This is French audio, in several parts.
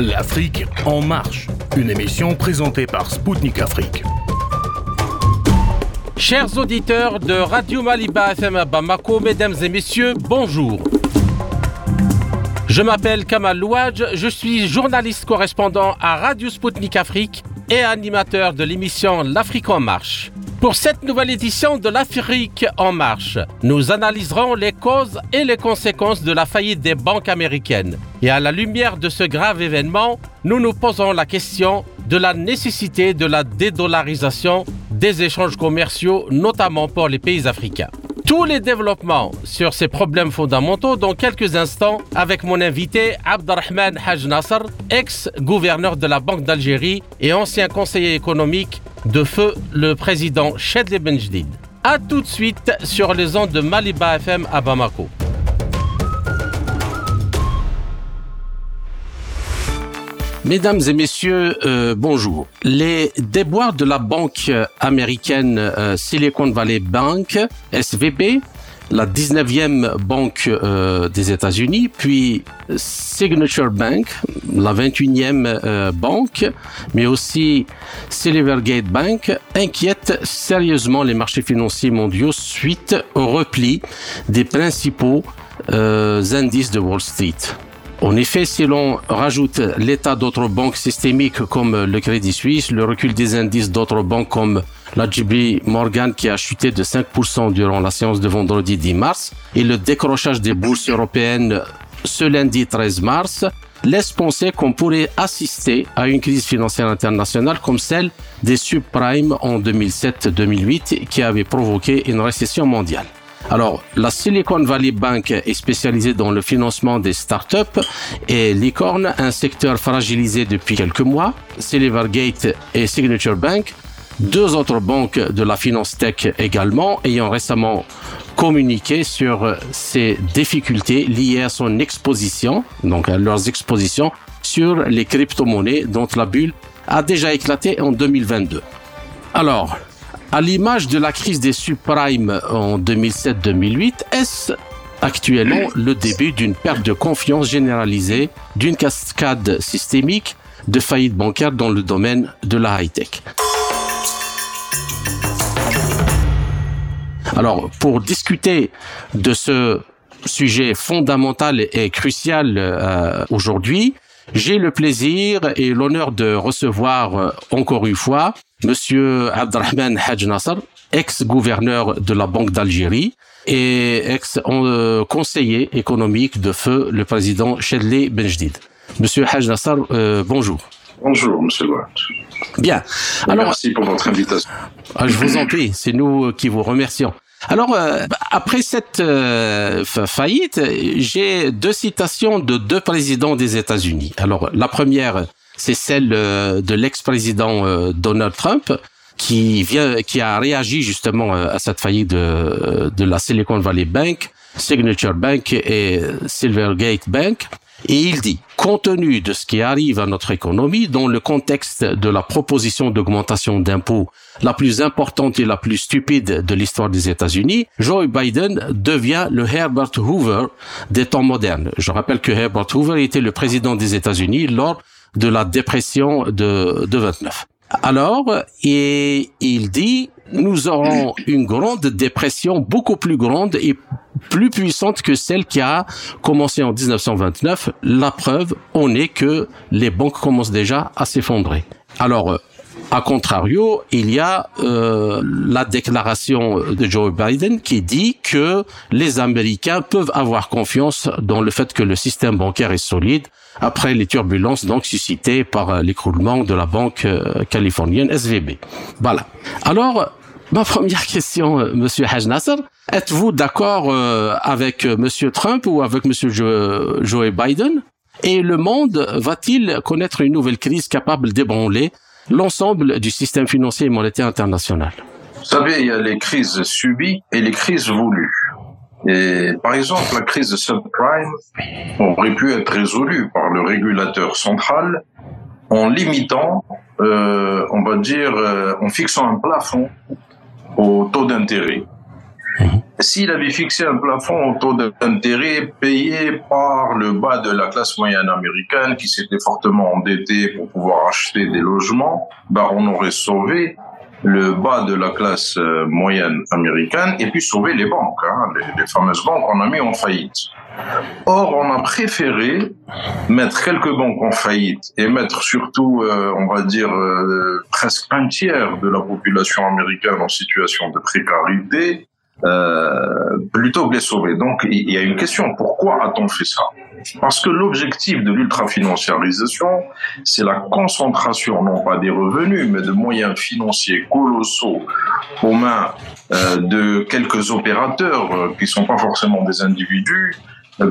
L'Afrique en marche, une émission présentée par Spoutnik Afrique. Chers auditeurs de Radio Maliba FM à Bamako, mesdames et messieurs, bonjour. Je m'appelle Kamal Louadj, je suis journaliste correspondant à Radio Spoutnik Afrique et animateur de l'émission L'Afrique en marche. Pour cette nouvelle édition de l'Afrique en marche, nous analyserons les causes et les conséquences de la faillite des banques américaines. Et à la lumière de ce grave événement, nous nous posons la question de la nécessité de la dédollarisation des échanges commerciaux, notamment pour les pays africains. Tous les développements sur ces problèmes fondamentaux dans quelques instants avec mon invité Abdelrahman Haj Nasser, ex-gouverneur de la Banque d'Algérie et ancien conseiller économique de feu le président Chedli Benjdid. A tout de suite sur les ondes de Maliba FM à Bamako. Mesdames et messieurs, euh, bonjour. Les déboires de la banque américaine euh, Silicon Valley Bank, SVB, la 19e banque euh, des États-Unis, puis Signature Bank, la 21e euh, banque, mais aussi Silvergate Bank, inquiètent sérieusement les marchés financiers mondiaux suite au repli des principaux indices de Wall Street. En effet, si l'on rajoute l'état d'autres banques systémiques comme le Crédit Suisse, le recul des indices d'autres banques comme la JB Morgan qui a chuté de 5% durant la séance de vendredi 10 mars et le décrochage des bourses européennes ce lundi 13 mars laisse penser qu'on pourrait assister à une crise financière internationale comme celle des subprimes en 2007-2008 qui avait provoqué une récession mondiale. Alors, la Silicon Valley Bank est spécialisée dans le financement des startups et Licorne, un secteur fragilisé depuis quelques mois. Silvergate et Signature Bank, deux autres banques de la finance tech également, ayant récemment communiqué sur ces difficultés liées à son exposition, donc à leurs expositions sur les crypto-monnaies dont la bulle a déjà éclaté en 2022. Alors, à l'image de la crise des subprimes en 2007-2008, est-ce actuellement le début d'une perte de confiance généralisée, d'une cascade systémique de faillites bancaires dans le domaine de la high-tech? Alors, pour discuter de ce sujet fondamental et crucial euh, aujourd'hui, j'ai le plaisir et l'honneur de recevoir euh, encore une fois Monsieur Abdelrahman Haj Nasser, ex-gouverneur de la Banque d'Algérie et ex-conseiller économique de feu le président Chedli Benjdid. Monsieur Haj Nasser, euh, bonjour. Bonjour, monsieur. Bien. Alors, Merci pour votre invitation. Ah, je vous en prie, c'est nous qui vous remercions. Alors, euh, après cette euh, faillite, j'ai deux citations de deux présidents des États-Unis. Alors, la première, c'est celle euh, de l'ex-président Donald Trump, qui vient, qui a réagi justement à cette faillite de, de la Silicon Valley Bank, Signature Bank et Silvergate Bank. Et il dit, compte tenu de ce qui arrive à notre économie, dans le contexte de la proposition d'augmentation d'impôts la plus importante et la plus stupide de l'histoire des États-Unis, Joe Biden devient le Herbert Hoover des temps modernes. Je rappelle que Herbert Hoover était le président des États-Unis lors de la dépression de, de 29. Alors, et il dit, nous aurons une grande dépression beaucoup plus grande et plus puissante que celle qui a commencé en 1929. La preuve, on est que les banques commencent déjà à s'effondrer. Alors, a contrario, il y a euh, la déclaration de Joe Biden qui dit que les Américains peuvent avoir confiance dans le fait que le système bancaire est solide après les turbulences donc suscitées par euh, l'écroulement de la banque euh, californienne SVB. Voilà. Alors, ma première question, Monsieur Haj Nasser, êtes-vous d'accord avec Monsieur Trump ou avec Monsieur Joe Biden? Et le monde va-t-il connaître une nouvelle crise capable d'ébranler l'ensemble du système financier et monétaire international? Vous savez, il y a les crises subies et les crises voulues. Par exemple, la crise de subprime aurait pu être résolue par le régulateur central en limitant, euh, on va dire, euh, en fixant un plafond au taux d'intérêt. Mhm. S'il avait fixé un plafond au taux d'intérêt payé par le bas de la classe moyenne américaine qui s'était fortement endettée pour pouvoir acheter des logements, ben on aurait sauvé le bas de la classe euh, moyenne américaine et puis sauver les banques, hein, les, les, fameuses banques qu'on a mis en faillite. Or, on a préféré mettre quelques banques en faillite et mettre surtout, euh, on va dire, euh, presque un tiers de la population américaine en situation de précarité euh, plutôt que les sauver. Donc il y a une question, pourquoi a-t-on fait ça? Parce que l'objectif de l'ultra-financiarisation, c'est la concentration non pas des revenus, mais de moyens financiers colossaux aux mains de quelques opérateurs qui sont pas forcément des individus,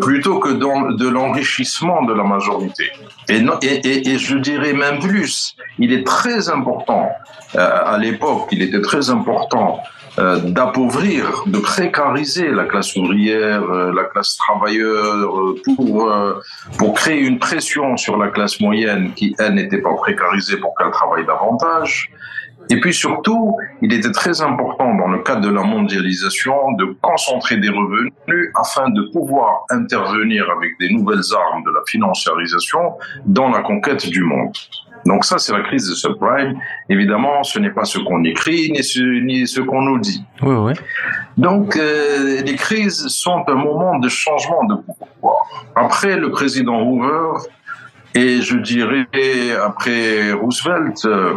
plutôt que de l'enrichissement de la majorité. Et, je dirais même plus, il est très important, à l'époque, il était très important euh, d'appauvrir, de précariser la classe ouvrière, euh, la classe travailleuse, euh, pour, pour créer une pression sur la classe moyenne qui, elle, n'était pas précarisée pour qu'elle travaille davantage. Et puis surtout, il était très important dans le cadre de la mondialisation de concentrer des revenus afin de pouvoir intervenir avec des nouvelles armes de la financiarisation dans la conquête du monde. Donc ça, c'est la crise de subprime. Évidemment, ce n'est pas ce qu'on écrit ni ce, ni ce qu'on nous dit. Oui, oui. Donc euh, les crises sont un moment de changement de pouvoir. Après le président Hoover et je dirais après Roosevelt, euh,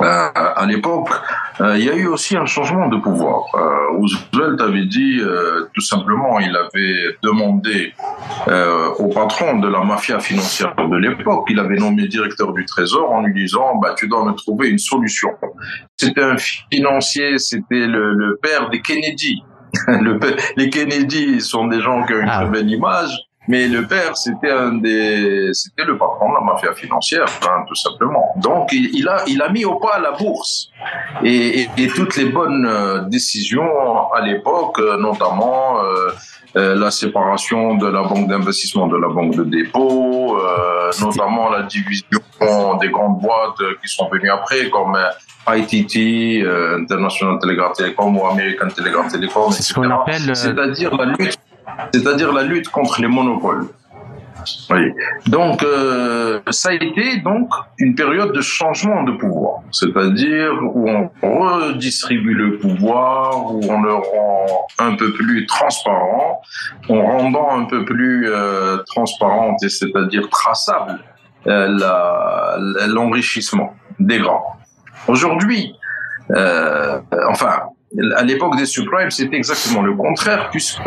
euh, à l'époque, euh, il y a eu aussi un changement de pouvoir. Euh, Roosevelt avait dit, tout simplement, il avait demandé au patron de la mafia financière de l'époque, il avait nommé directeur du Trésor en lui disant, bah, tu dois me trouver une solution. C'était un financier, c'était le, père des Kennedy. le, les Kennedy sont des gens qui ont une ah. très belle image. Mais le père, c'était un des, c'était le patron de la mafia financière, hein, tout simplement. Donc, il, a, il a mis au pas la bourse et, et, toutes les bonnes euh, décisions à l'époque, euh, notamment euh, euh, la séparation de la banque d'investissement de la banque de dépôt, euh, notamment la division des grandes boîtes qui sont venues après, comme ITT, International Telegraph Telecom ou American Telegraph Telecom, etc. C'est-à-dire la lutte c'est-à-dire la lutte contre les monopoles. Oui. Donc, euh, ça a été donc une période de changement de pouvoir, c'est-à-dire où on redistribue le pouvoir, où on le rend un peu plus transparent, en rendant un peu plus euh, transparente et c'est-à-dire traçable euh, l'enrichissement des grands. Aujourd'hui, enfin, à l'époque des subprimes, c'était exactement le contraire, puisque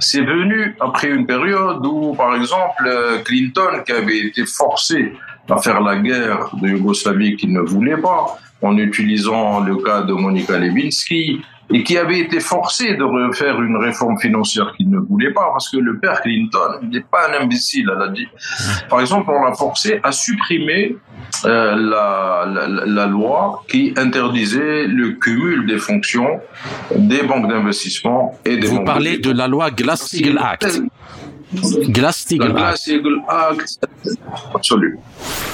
c'est venu après une période où, par exemple, Clinton, qui avait été forcé à faire la guerre de Yougoslavie qu'il ne voulait pas, en utilisant le cas de Monica Lewinsky, et qui avait été forcé de refaire une réforme financière qu'il ne voulait pas, parce que le père Clinton n'est pas un imbécile, elle a dit. Par exemple, on l'a forcé à supprimer euh, la, la, la, loi qui interdisait le cumul des fonctions des banques d'investissement et des Vous parlez de, la loi Glass-Steagall Act. Glass-Steagall Act. Absolu.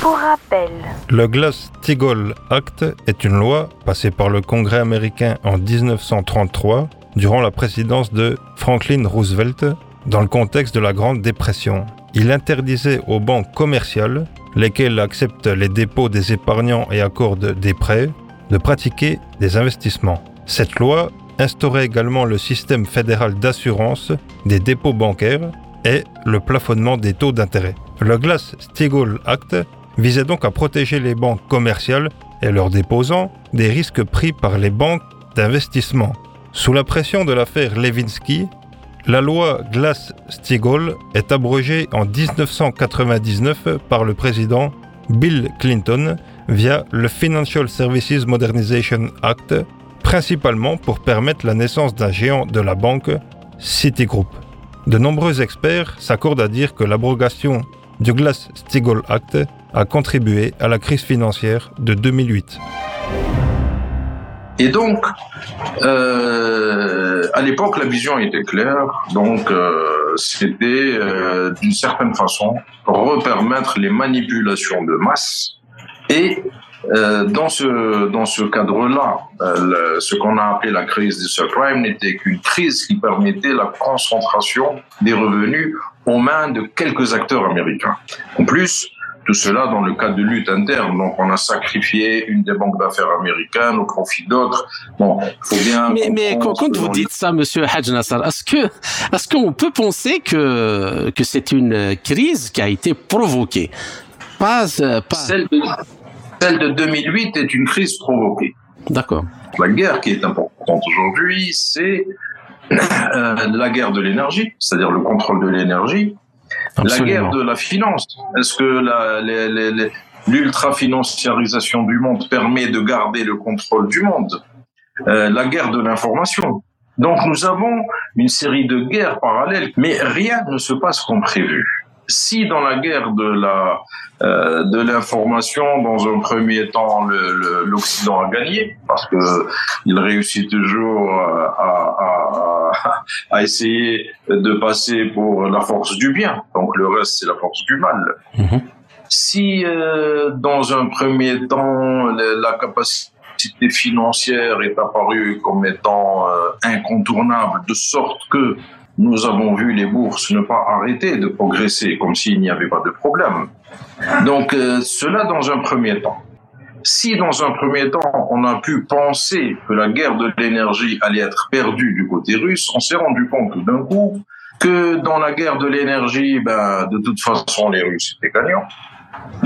Pour rappel. Le Glass-Steagall Act est une loi passée par le Congrès américain en 1933 durant la présidence de Franklin Roosevelt dans le contexte de la Grande Dépression. Il interdisait aux banques commerciales, lesquelles acceptent les dépôts des épargnants et accordent des prêts, de pratiquer des investissements. Cette loi instaurait également le système fédéral d'assurance des dépôts bancaires et le plafonnement des taux d'intérêt. Le Glass-Steagall Act visait donc à protéger les banques commerciales et leurs déposants des risques pris par les banques d'investissement. Sous la pression de l'affaire Levinsky, la loi Glass-Steagall est abrogée en 1999 par le président Bill Clinton via le Financial Services Modernization Act, principalement pour permettre la naissance d'un géant de la banque, Citigroup. De nombreux experts s'accordent à dire que l'abrogation du Glass-Steagall Act a contribué à la crise financière de 2008. Et donc, euh, à l'époque, la vision était claire. Donc, euh, c'était euh, d'une certaine façon repermettre les manipulations de masse Et euh, dans ce dans ce cadre-là, euh, ce qu'on a appelé la crise des subprimes n'était qu'une crise qui permettait la concentration des revenus aux mains de quelques acteurs américains. En plus, tout cela dans le cadre de lutte interne. Donc, on a sacrifié une des banques d'affaires américaines au profit d'autres. Bon, faut bien. Mais, mais quand, vous dites ça, Monsieur Hadj Nassar, est-ce que est-ce qu'on peut penser que que c'est une crise qui a été provoquée? Pas, pas... Celle, de, celle de 2008 est une crise provoquée. D'accord. La guerre qui est importante aujourd'hui, c'est euh, la guerre de l'énergie, c'est-à-dire le contrôle de l'énergie, la guerre de la finance. Est-ce que l'ultra-financiarisation du monde permet de garder le contrôle du monde? Euh, La guerre de l'information. Donc nous avons une série de guerres parallèles, mais rien ne se passe comme prévu si dans la guerre de la euh, de l'information, dans un premier temps, l'Occident a gagné parce que il réussit toujours à, à, à, essayer de passer pour la force du bien. Donc le reste, c'est la force du mal. Mhm. Si euh, dans un premier temps la, capacité financière est apparue comme étant euh, incontournable, de sorte que nous avons vu les bourses ne pas arrêter de progresser comme s'il n'y avait pas de problème. Donc euh, cela dans un premier temps. Si dans un premier temps on a pu penser que la guerre de l'énergie allait être perdue du côté russe, on s'est rendu compte d'un coup que dans la guerre de l'énergie, ben, de toute façon les Russes étaient gagnants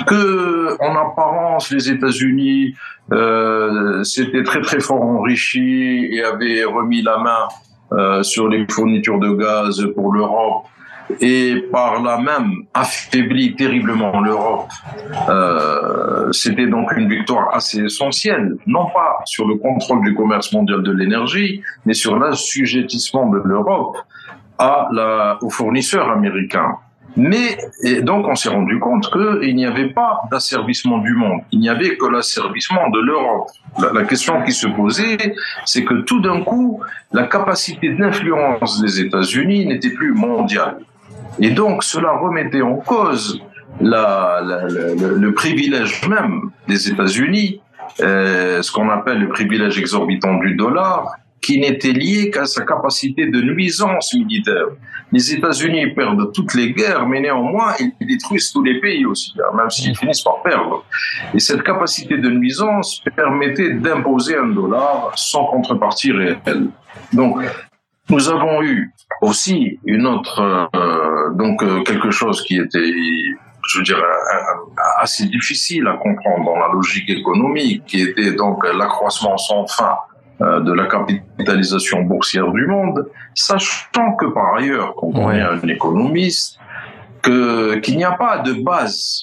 que en apparence les États-Unis euh, s'étaient très très fort enrichis et avaient remis la main sur les fournitures de gaz pour l'Europe et par là même affaibli terriblement l'Europe. Euh, C'était donc une victoire assez essentielle, non pas sur le contrôle du commerce mondial de l'énergie, mais sur l'assujettissement de l'Europe aux fournisseurs américains. Mais donc on s'est rendu compte qu'il n'y avait pas d'asservissement du monde, il n'y avait que l'asservissement de l'Europe. La, question qui se posait, c'est que tout d'un coup, la capacité d'influence des États-Unis n'était plus mondiale. Et donc cela remettait en cause le, privilège même des États-Unis, euh, ce qu'on appelle le privilège exorbitant du dollar, qui n'était lié qu'à sa capacité de nuisance militaire. Les États-Unis perdent toutes les guerres, mais néanmoins, ils détruisent tous les pays aussi, hein, même s'ils finissent par perdre. Et cette capacité de nuisance permettait d'imposer un dollar sans contrepartie réelle. Donc, nous avons eu aussi une autre, euh, donc euh, quelque chose qui était je veux dire, assez difficile à comprendre dans la logique économique, qui était donc l'accroissement sans fin de la capitalisation boursière du monde, sachant que par ailleurs, quand on est un économiste, que qu'il n'y a pas de base.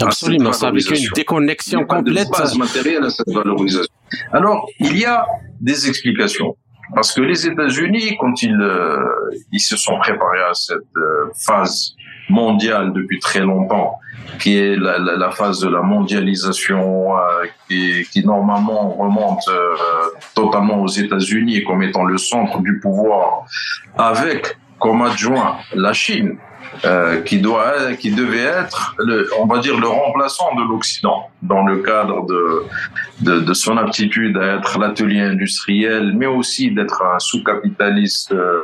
Absolument, ça avec une déconnexion complète. De base matérielle à cette valorisation. Alors, il y a des explications. Parce que les États-Unis, quand ils, euh, ils se sont préparés à cette euh, phase mondiale depuis très longtemps, qui est la, la, la phase de la mondialisation, euh, qui, qui, normalement remonte euh, totalement aux États-Unis comme étant le centre du pouvoir, avec comme adjoint la Chine, euh, qui doit, qui devait être, le, on va dire, le remplaçant de l'Occident dans le cadre de, de, de, son aptitude à être l'atelier industriel, mais aussi d'être un sous-capitaliste euh,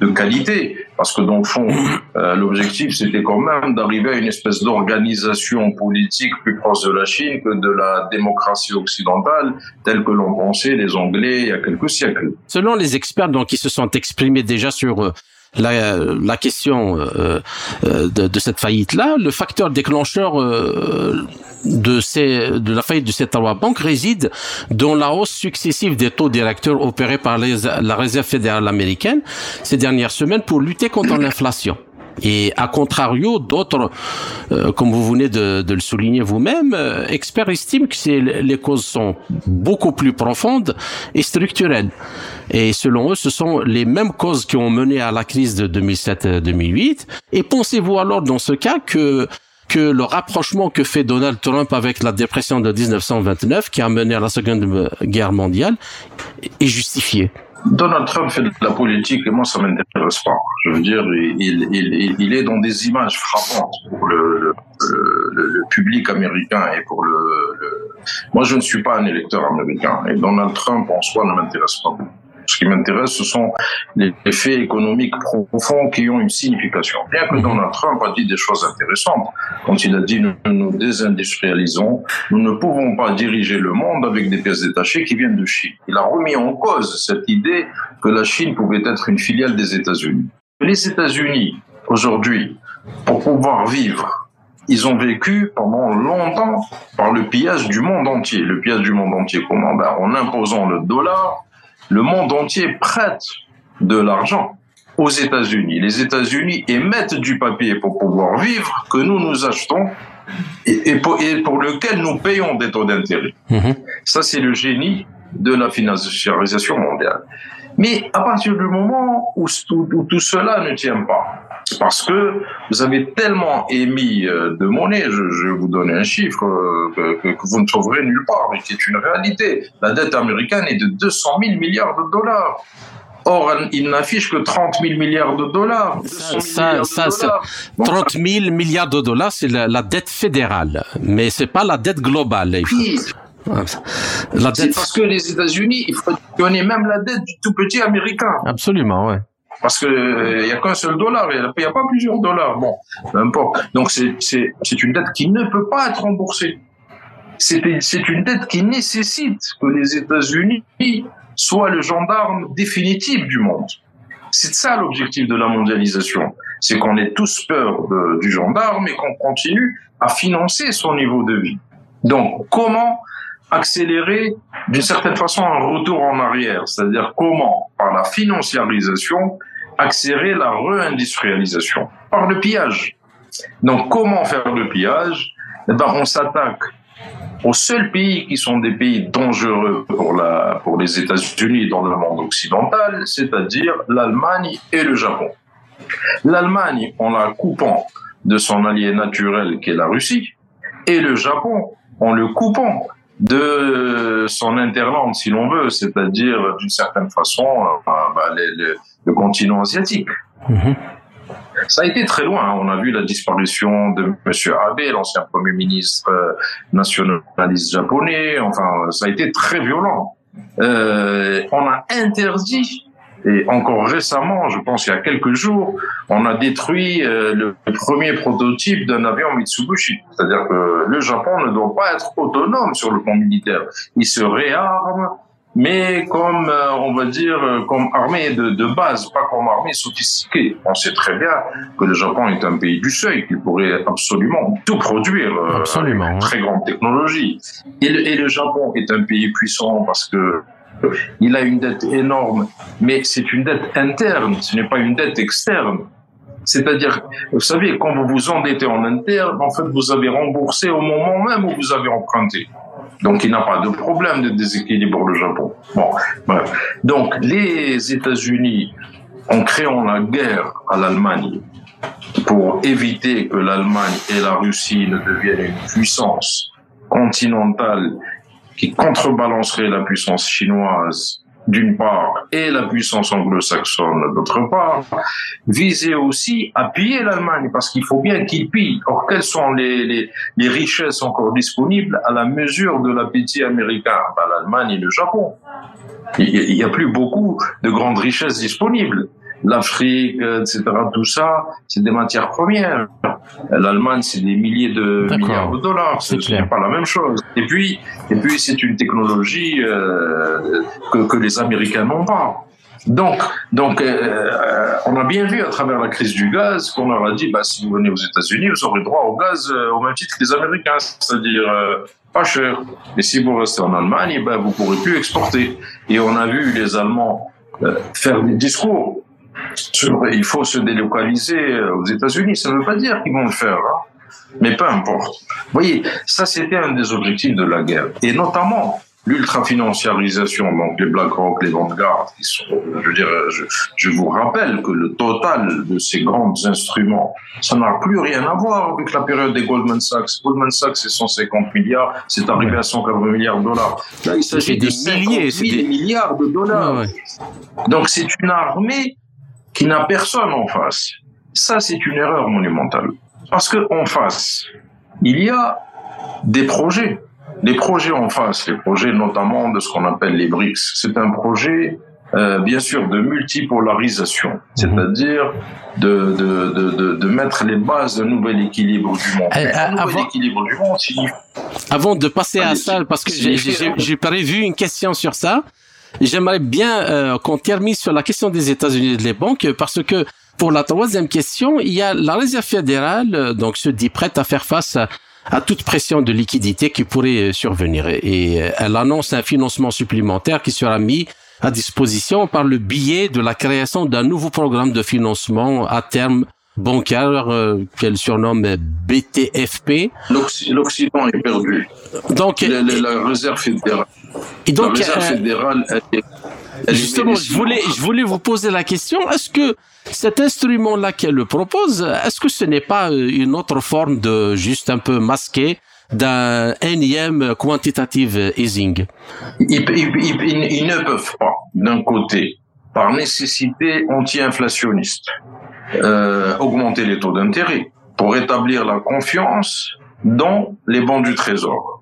de qualité, parce que dans le fond, euh, l'objectif c'était quand même d'arriver à une espèce d'organisation politique plus proche de la Chine que de la démocratie occidentale, telle que l'ont pensé les Anglais il y a quelques siècles. Selon les experts donc qui se sont exprimés déjà sur la, la question euh, euh, de, de, cette faillite-là, le facteur déclencheur euh, de, ces, de la faillite de cette banque réside dans la hausse successive des taux directeurs opérés par les, la Réserve fédérale américaine ces dernières semaines pour lutter contre l'inflation. Et à contrario, d'autres, euh, comme vous venez de, de le souligner vous-même, euh, experts estiment que les causes sont beaucoup plus profondes et structurelles. Et selon eux, ce sont les mêmes causes qui ont mené à la crise de 2007-2008. Et pensez-vous alors dans ce cas que que le rapprochement que fait Donald Trump avec la dépression de 1929, qui a mené à la Seconde Guerre mondiale, est justifié? Donald Trump fait de la politique et moi ça m'intéresse pas. Je veux dire, il, il, il, est dans des images frappantes pour le, le, le, public américain et pour le, Moi, je ne suis pas un électeur américain et Donald Trump en soi ne m'intéresse pas. Ce qui m'intéresse, ce sont les faits économiques profonds qui ont une signification. Bien que Donald Trump a dit des choses intéressantes, quand il a dit nous nous désindustrialisons, nous ne pouvons pas diriger le monde avec des pièces détachées qui viennent de Chine. Il a remis en cause cette idée que la Chine pouvait être une filiale des États-Unis. Les États-Unis, aujourd'hui, pour pouvoir vivre, ils ont vécu pendant longtemps par le pillage du monde entier. Le pillage du monde entier, comment? Ben, En imposant le dollar, le monde entier prête de l'argent aux États-Unis. Les États-Unis émettent du papier pour pouvoir vivre que nous nous achetons et, pour, lequel nous payons des taux d'intérêt. Mhm. Ça, c'est le génie de la financiarisation mondiale. Mais à partir du moment où, tout cela ne tient pas, parce que vous avez tellement émis euh, de monnaie, je, vais vous donner un chiffre euh, que, vous ne trouverez nulle part, mais qui est une réalité. La dette américaine est de 200 000 milliards de dollars. Or, il n'affiche que 30 000 milliards de dollars. Ça, ça, ça, 30 000 milliards de dollars, c'est la, dette fédérale, mais c'est pas la dette globale. La dette... C'est parce que les États-Unis, il faut donner même la dette du tout petit américain. Absolument, ouais. Parce que il y a qu'un seul dollar, il n'y a, pas plusieurs dollars. Bon, n'importe. Donc c'est une dette qui ne peut pas être remboursée. C'est une dette qui nécessite que les États-Unis soient le gendarme définitif du monde. C'est ça l'objectif de la mondialisation. C'est qu'on ait tous peur du gendarme et qu'on continue à financer son niveau de vie. Donc, comment accélérer d'une certaine façon un retour en arrière? C'est-à-dire comment, par la financiarisation, accélérer la réindustrialisation par le pillage. Donc, comment faire le pillage? Eh ben, On s'attaque aux seuls pays qui sont des pays dangereux pour, la, pour les États-Unis dans le monde occidental, c'est-à-dire l'Allemagne et le Japon. L'Allemagne en la coupant de son allié naturel qui est la Russie, et le Japon en le coupant de son interland, si l'on veut, c'est-à-dire d'une certaine façon bah, le continent asiatique. Mhm. Ça a été très loin. Hein. On a vu la disparition de M. Abe, l'ancien Premier ministre euh, nationaliste japonais. Enfin, ça a été très violent. Euh, on a interdit et encore récemment, je pense il y a quelques jours, on a détruit euh, le premier prototype d'un avion Mitsubishi. C'est-à-dire que le Japon ne doit pas être autonome sur le plan militaire. Il se réarme, mais comme, euh, on va dire, euh, comme armée de, de, base, pas comme armée sophistiquée. On sait très bien que le Japon est un pays du seuil, qu'il pourrait absolument tout produire absolument, avec très grande technologie. Et le, et le Japon est un pays puissant parce que il a une dette énorme, mais c'est une dette interne, ce n'est pas une dette externe. C'est-à-dire, vous savez, quand vous vous endettez en interne, en fait, vous avez remboursé au moment même où vous avez emprunté. Donc, il n'a pas de problème de déséquilibre le Japon. Bon. Donc, les États-Unis, en créant la guerre à l'Allemagne, pour éviter que l'Allemagne et la Russie ne deviennent une puissance continentale qui contrebalancerait la puissance chinoise d'une part et la puissance anglo-saxonne d'autre part, visait aussi à piller l'Allemagne parce qu'il faut bien qu'il pille. Or, quelles sont les, richesses encore disponibles à la mesure de l'appétit américain? Ben, L'Allemagne et le Japon. Il n'y a plus beaucoup de grandes richesses disponibles l'Afrique, etc., tout ça, c'est des matières premières. L'Allemagne, c'est des milliers de milliards de dollars. Ce n'est pas la même chose. Et puis, et puis, c'est une technologie euh, que, que les Américains n'ont pas. Donc, donc euh, on a bien vu à travers la crise du gaz qu'on leur a dit, bah, si vous venez aux États-Unis, vous aurez droit au gaz euh, au même titre que les Américains, c'est-à-dire euh, pas cher. Et si vous restez en Allemagne, ben, vous pourrez plus exporter. Et on a vu les Allemands faire des discours il faut se délocaliser euh, aux États-Unis. Ça ne veut pas dire qu'ils vont le faire, hein. mais peu importe. Vous voyez, ça c'était un des objectifs de la guerre, et notamment l'ultra-financiarisation, donc les BlackRock, les Vanguard, qui sont, je veux dire, je, je, vous rappelle que le total de ces grands instruments, ça n'a plus rien à voir avec la période des Goldman Sachs. Goldman Sachs, c'est 150 milliards, c'est arrivé à 180 milliards de dollars. Là, il s'agit des milliers, c'est des milliards de dollars. Donc, c'est une armée qui n'a personne en face. Ça, c'est une erreur monumentale. Parce qu'en face, il y a des projets les projets en face, les projets notamment de ce qu'on appelle les BRICS, c'est un projet euh, bien sûr de multipolarisation, mhm. c'est-à-dire de, de, de, de, mettre les bases d'un nouvel équilibre du monde. Euh, un nouvel avant, équilibre du monde, Avant de passer à ça, parce que j'ai prévu une question sur ça, j'aimerais bien euh, qu'on termine sur la question des États-Unis et des banques, parce que pour la troisième question, il y a la Réserve fédérale, euh, donc se dit prête à faire face à à toute pression de liquidité qui pourrait euh, survenir. Et euh, elle annonce un financement supplémentaire qui sera mis à disposition par le biais de la création d'un nouveau programme de financement à terme bancaire euh, qu'elle surnomme BTFP. L'Occident est perdu. Donc, la, la réserve fédérale. Et donc, la réserve fédérale, justement, je voulais, je voulais vous poser la question. Est-ce que cet instrument-là qu'elle propose, est-ce que ce n'est pas euh, une autre forme de juste un peu masqué d'un énième quantitative easing? Ils, ne peuvent pas, d'un côté, par nécessité anti-inflationniste, euh, augmenter les taux d'intérêt pour établir la confiance dans les bons du Trésor.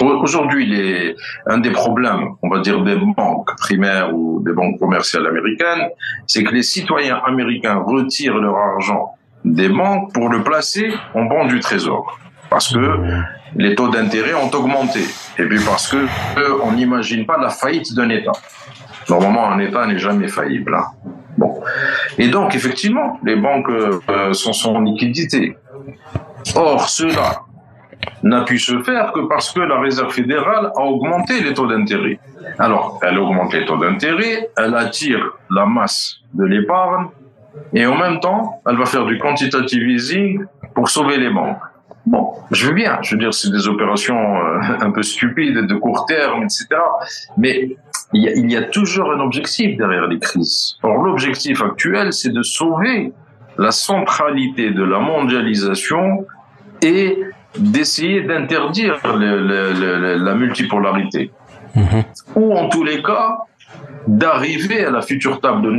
Aujourd'hui, un des problèmes, on va dire, des banques primaires ou des banques commerciales américaines, c'est que les citoyens américains retirent leur argent des banques pour le placer en bons du trésor. Parce que les taux d'intérêt ont augmenté. Et puis parce que on n'imagine pas la faillite d'un État. Normalement, un État n'est jamais faillible. Hein. Bon. Et donc, effectivement, les banques euh, sont en liquidité. Or, cela n'a pu se faire que parce que la Réserve fédérale a augmenté les taux d'intérêt. Alors, elle augmente les taux d'intérêt, elle attire la masse de l'épargne, et en même temps, elle va faire du quantitative easing pour sauver les banques. Bon, je veux bien, je veux dire, c'est des opérations euh, un peu stupides, de court terme, etc. Mais il y, a, il y a toujours un objectif derrière les crises. Or, l'objectif actuel, c'est de sauver la centralité de la mondialisation et d'essayer d'interdire la multipolarité. Mhm. Ou en tous les cas, d'arriver à la future table de,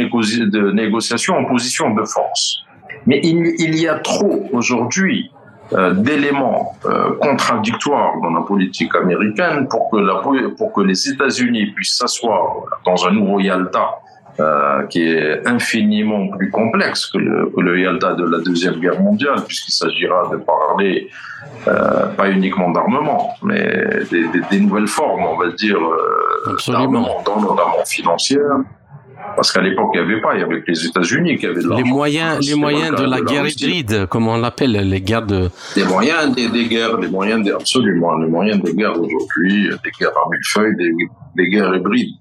de, négociation en position de force. Mais il, y a trop aujourd'hui euh, d'éléments euh, contradictoires dans la politique américaine pour que, la, pour que les États-Unis puissent s'asseoir dans un nouveau Yalta euh, qui est infiniment plus complexe que le, que le Yalta de la Deuxième Guerre mondiale, puisqu'il s'agira de parler euh, pas uniquement d'armement, mais des, des, des, nouvelles formes, on va dire, euh, d'armement, notamment financière. Parce qu'à l'époque, il n'y avait pas, il y avait que les États-Unis qui avaient de Les moyens, les moyens de la, guerre hybride, comme on l'appelle, les guerres de... Des moyens des, des guerres, des moyens des, absolument, les moyens des guerres aujourd'hui, des guerres à millefeuilles, des, des guerres hybrides.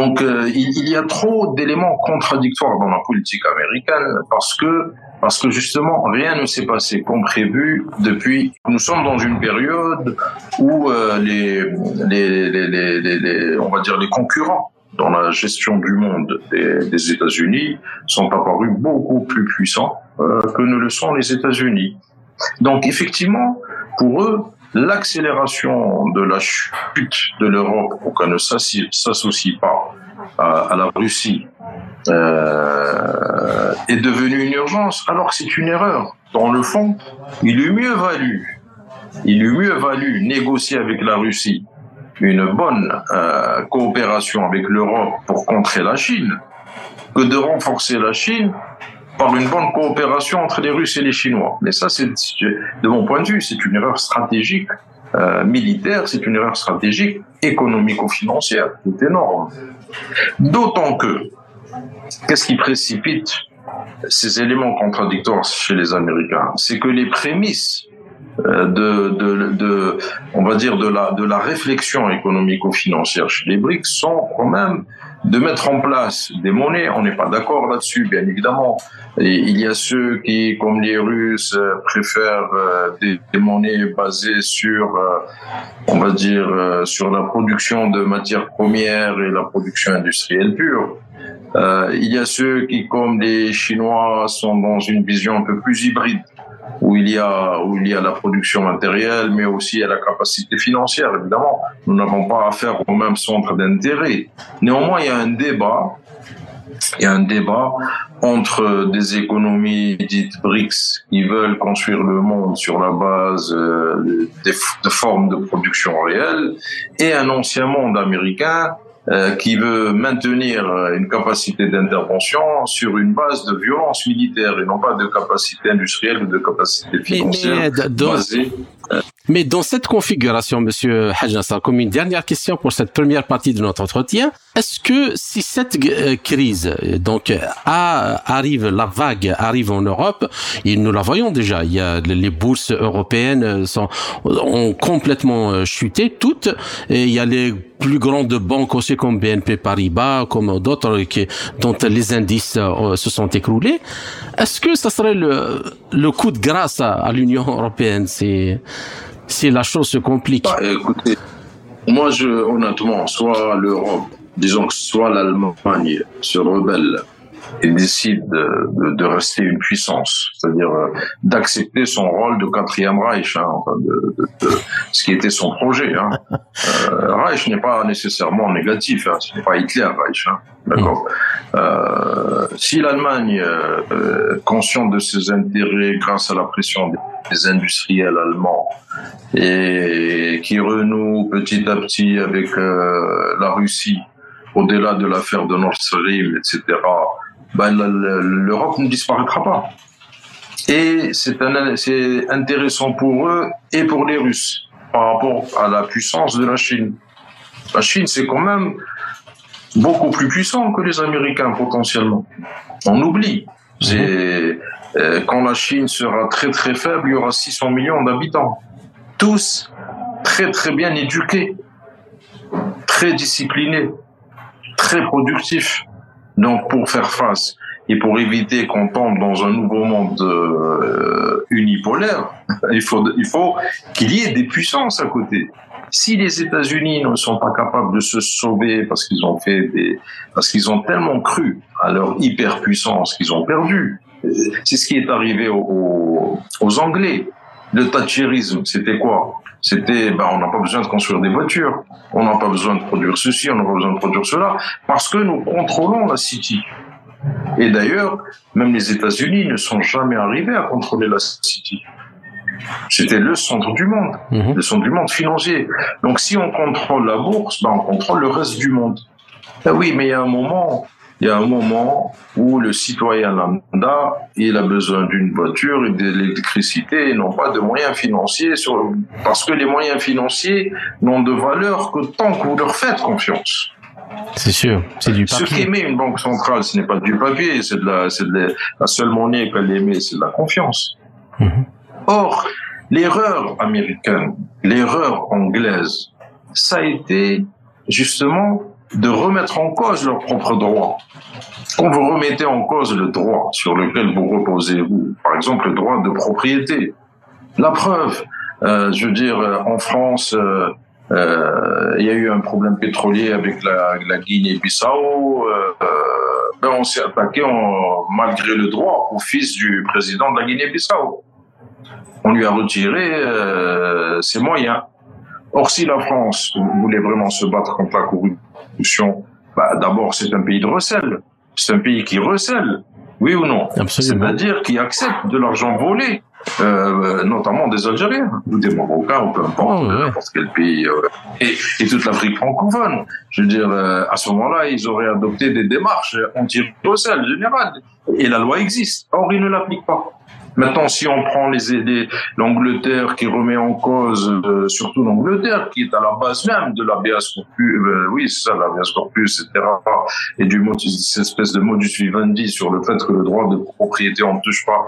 Donc, euh, il, il, y a trop d'éléments contradictoires dans la politique américaine parce que parce que justement, rien ne s'est passé comme prévu depuis. Nous sommes dans une période où euh, les, les, les, les, on va dire les concurrents dans la gestion du monde des, des États-Unis sont apparus beaucoup plus puissants euh, que ne le sont les États-Unis. Donc effectivement, pour eux, l'accélération de la chute de l'Europe pour qu'elle ne s'associe pas à, la Russie euh, est devenue une urgence, alors que c'est une erreur. Dans le fond, il eût mieux valu, il eût mieux valu négocier avec la Russie une bonne euh, coopération avec l'Europe pour contrer la Chine que de renforcer la Chine par une bonne coopération entre les Russes et les Chinois. Mais ça, c'est de mon point de vue, c'est une erreur stratégique euh, militaire, c'est une erreur stratégique économico-financière, c'est énorme. D'autant que, qu'est-ce qui précipite ces éléments contradictoires chez les Américains? C'est que les prémices de, de, de, on va dire de la de la réflexion économico-financière chez les BRICS sont quand même de mettre en place des monnaies. On n'est pas d'accord là-dessus, bien évidemment. Il y a ceux qui, comme les Russes, euh, préfèrent euh, des, monnaies basées sur, euh, on va dire, sur la production de matières premières et la production industrielle pure. il y a ceux qui, comme les Chinois, sont dans une vision un peu plus hybride où il y a où il y a la production matérielle, mais aussi à la capacité financière. Évidemment, nous n'avons pas affaire au même centre d'intérêt. Néanmoins, il y a un débat. Il y a un débat entre des économies dites BRICS qui veulent construire le monde sur la base euh, de formes de production réelles et un ancien monde américain qui veut maintenir une capacité d'intervention sur une base de violence militaire et non pas de capacité industrielle ou de capacité financière basée mais dans cette configuration, Monsieur Hajjassa, comme une dernière question pour cette première partie de notre entretien, est-ce que si cette euh, crise, donc, arrive, la vague arrive en Europe, et nous la voyons déjà, il y a les bourses européennes sont, ont complètement euh, chuté toutes, et il y a les plus grandes banques aussi comme BNP Paribas, comme d'autres dont les indices euh, se sont écroulés. Est-ce que ça serait le, le coup de grâce à, à l'Union européenne? C'est, si la chose se complique. Bah, Écoutez, moi, honnêtement, soit l'Europe, disons que soit l'Allemagne se rebelle et décide de, de, rester une puissance, c'est-à-dire euh, d'accepter son rôle de quatrième Reich, hein, de, de, ce qui était son projet. Hein. Euh, Reich n'est pas nécessairement négatif, hein, ce n'est pas Hitler Reich, hein, d'accord. Euh, si l'Allemagne, euh, euh, consciente de ses intérêts grâce à la pression des industriels allemands et qui renoue petit à petit avec la Russie au-delà de l'affaire de Nord Stream, etc., ben, l'Europe ne disparaîtra pas. Et c'est intéressant pour eux et pour les Russes par rapport à la puissance de la Chine. La Chine, c'est quand même beaucoup plus puissant que les Américains potentiellement. On oublie. Euh, quand la Chine sera très très faible, il y aura 600 millions d'habitants, tous très très bien éduqués, très disciplinés, très productifs. Donc pour faire face et pour éviter qu'on tombe dans un nouveau monde euh, unipolaire, il faut il faut qu'il y ait des puissances à côté. Si les États-Unis ne sont pas capables de se sauver parce qu'ils ont fait des parce qu'ils ont tellement cru à leur hyperpuissance qu'ils ont perdu. C'est ce qui est arrivé aux, aux Anglais. Le thatcherisme, c'était quoi? C'était, ben, on n'a pas besoin de construire des voitures, on n'a pas besoin de produire ceci, on n'a pas besoin de produire cela, parce que nous contrôlons la City. Et d'ailleurs, même les États-Unis ne sont jamais arrivés à contrôler la City. C'était le centre du monde, mhm. le centre du monde financier. Donc si on contrôle la bourse, ben, on contrôle le reste du monde. Ben oui, mais il y a un moment il y a un moment où le citoyen lambda, il a besoin d'une voiture et de l'électricité et non pas de moyens financiers sur, parce que les moyens financiers n'ont de valeur que tant que vous leur faites confiance. C'est sûr, c'est du papier. Ce qu'émet une banque centrale, ce n'est pas du papier, c'est de la, c'est de la, seule monnaie qu'elle émet, c'est de la confiance. Mhm. Or, l'erreur américaine, l'erreur anglaise, ça a été justement de remettre en cause leurs propres droits. Quand vous remettez en cause le droit sur lequel vous reposez, vous, par exemple le droit de propriété, la preuve, euh, je veux dire, euh, en France, euh, il y a eu un problème pétrolier avec la, Guinée-Bissau. Ben on s'est attaqué malgré le droit au fils du président de la Guinée-Bissau. On lui a retiré ses moyens. Or, si la France voulait vraiment se battre contre la corruption, bah, d'abord, c'est un pays de recel. C'est un pays qui recèle, oui ou non? C'est-à-dire qui accepte de l'argent volé, euh, notamment des Algériens ou des Marocains ou peu importe, oh, n'importe quel pays, euh, et, toute l'Afrique francophone. Je veux dire, euh, à ce moment-là, ils auraient adopté des démarches anti-recel générales. Et la loi existe. Or, ils ne l'appliquent pas. Maintenant, si on prend les l'Angleterre qui remet en cause, euh, surtout l'Angleterre, qui est à la base même de l'habeas corpus, euh, oui, c'est ça, l'habeas corpus, etc., et du cette espèce de modus vivendi sur le fait que le droit de propriété, on ne touche pas,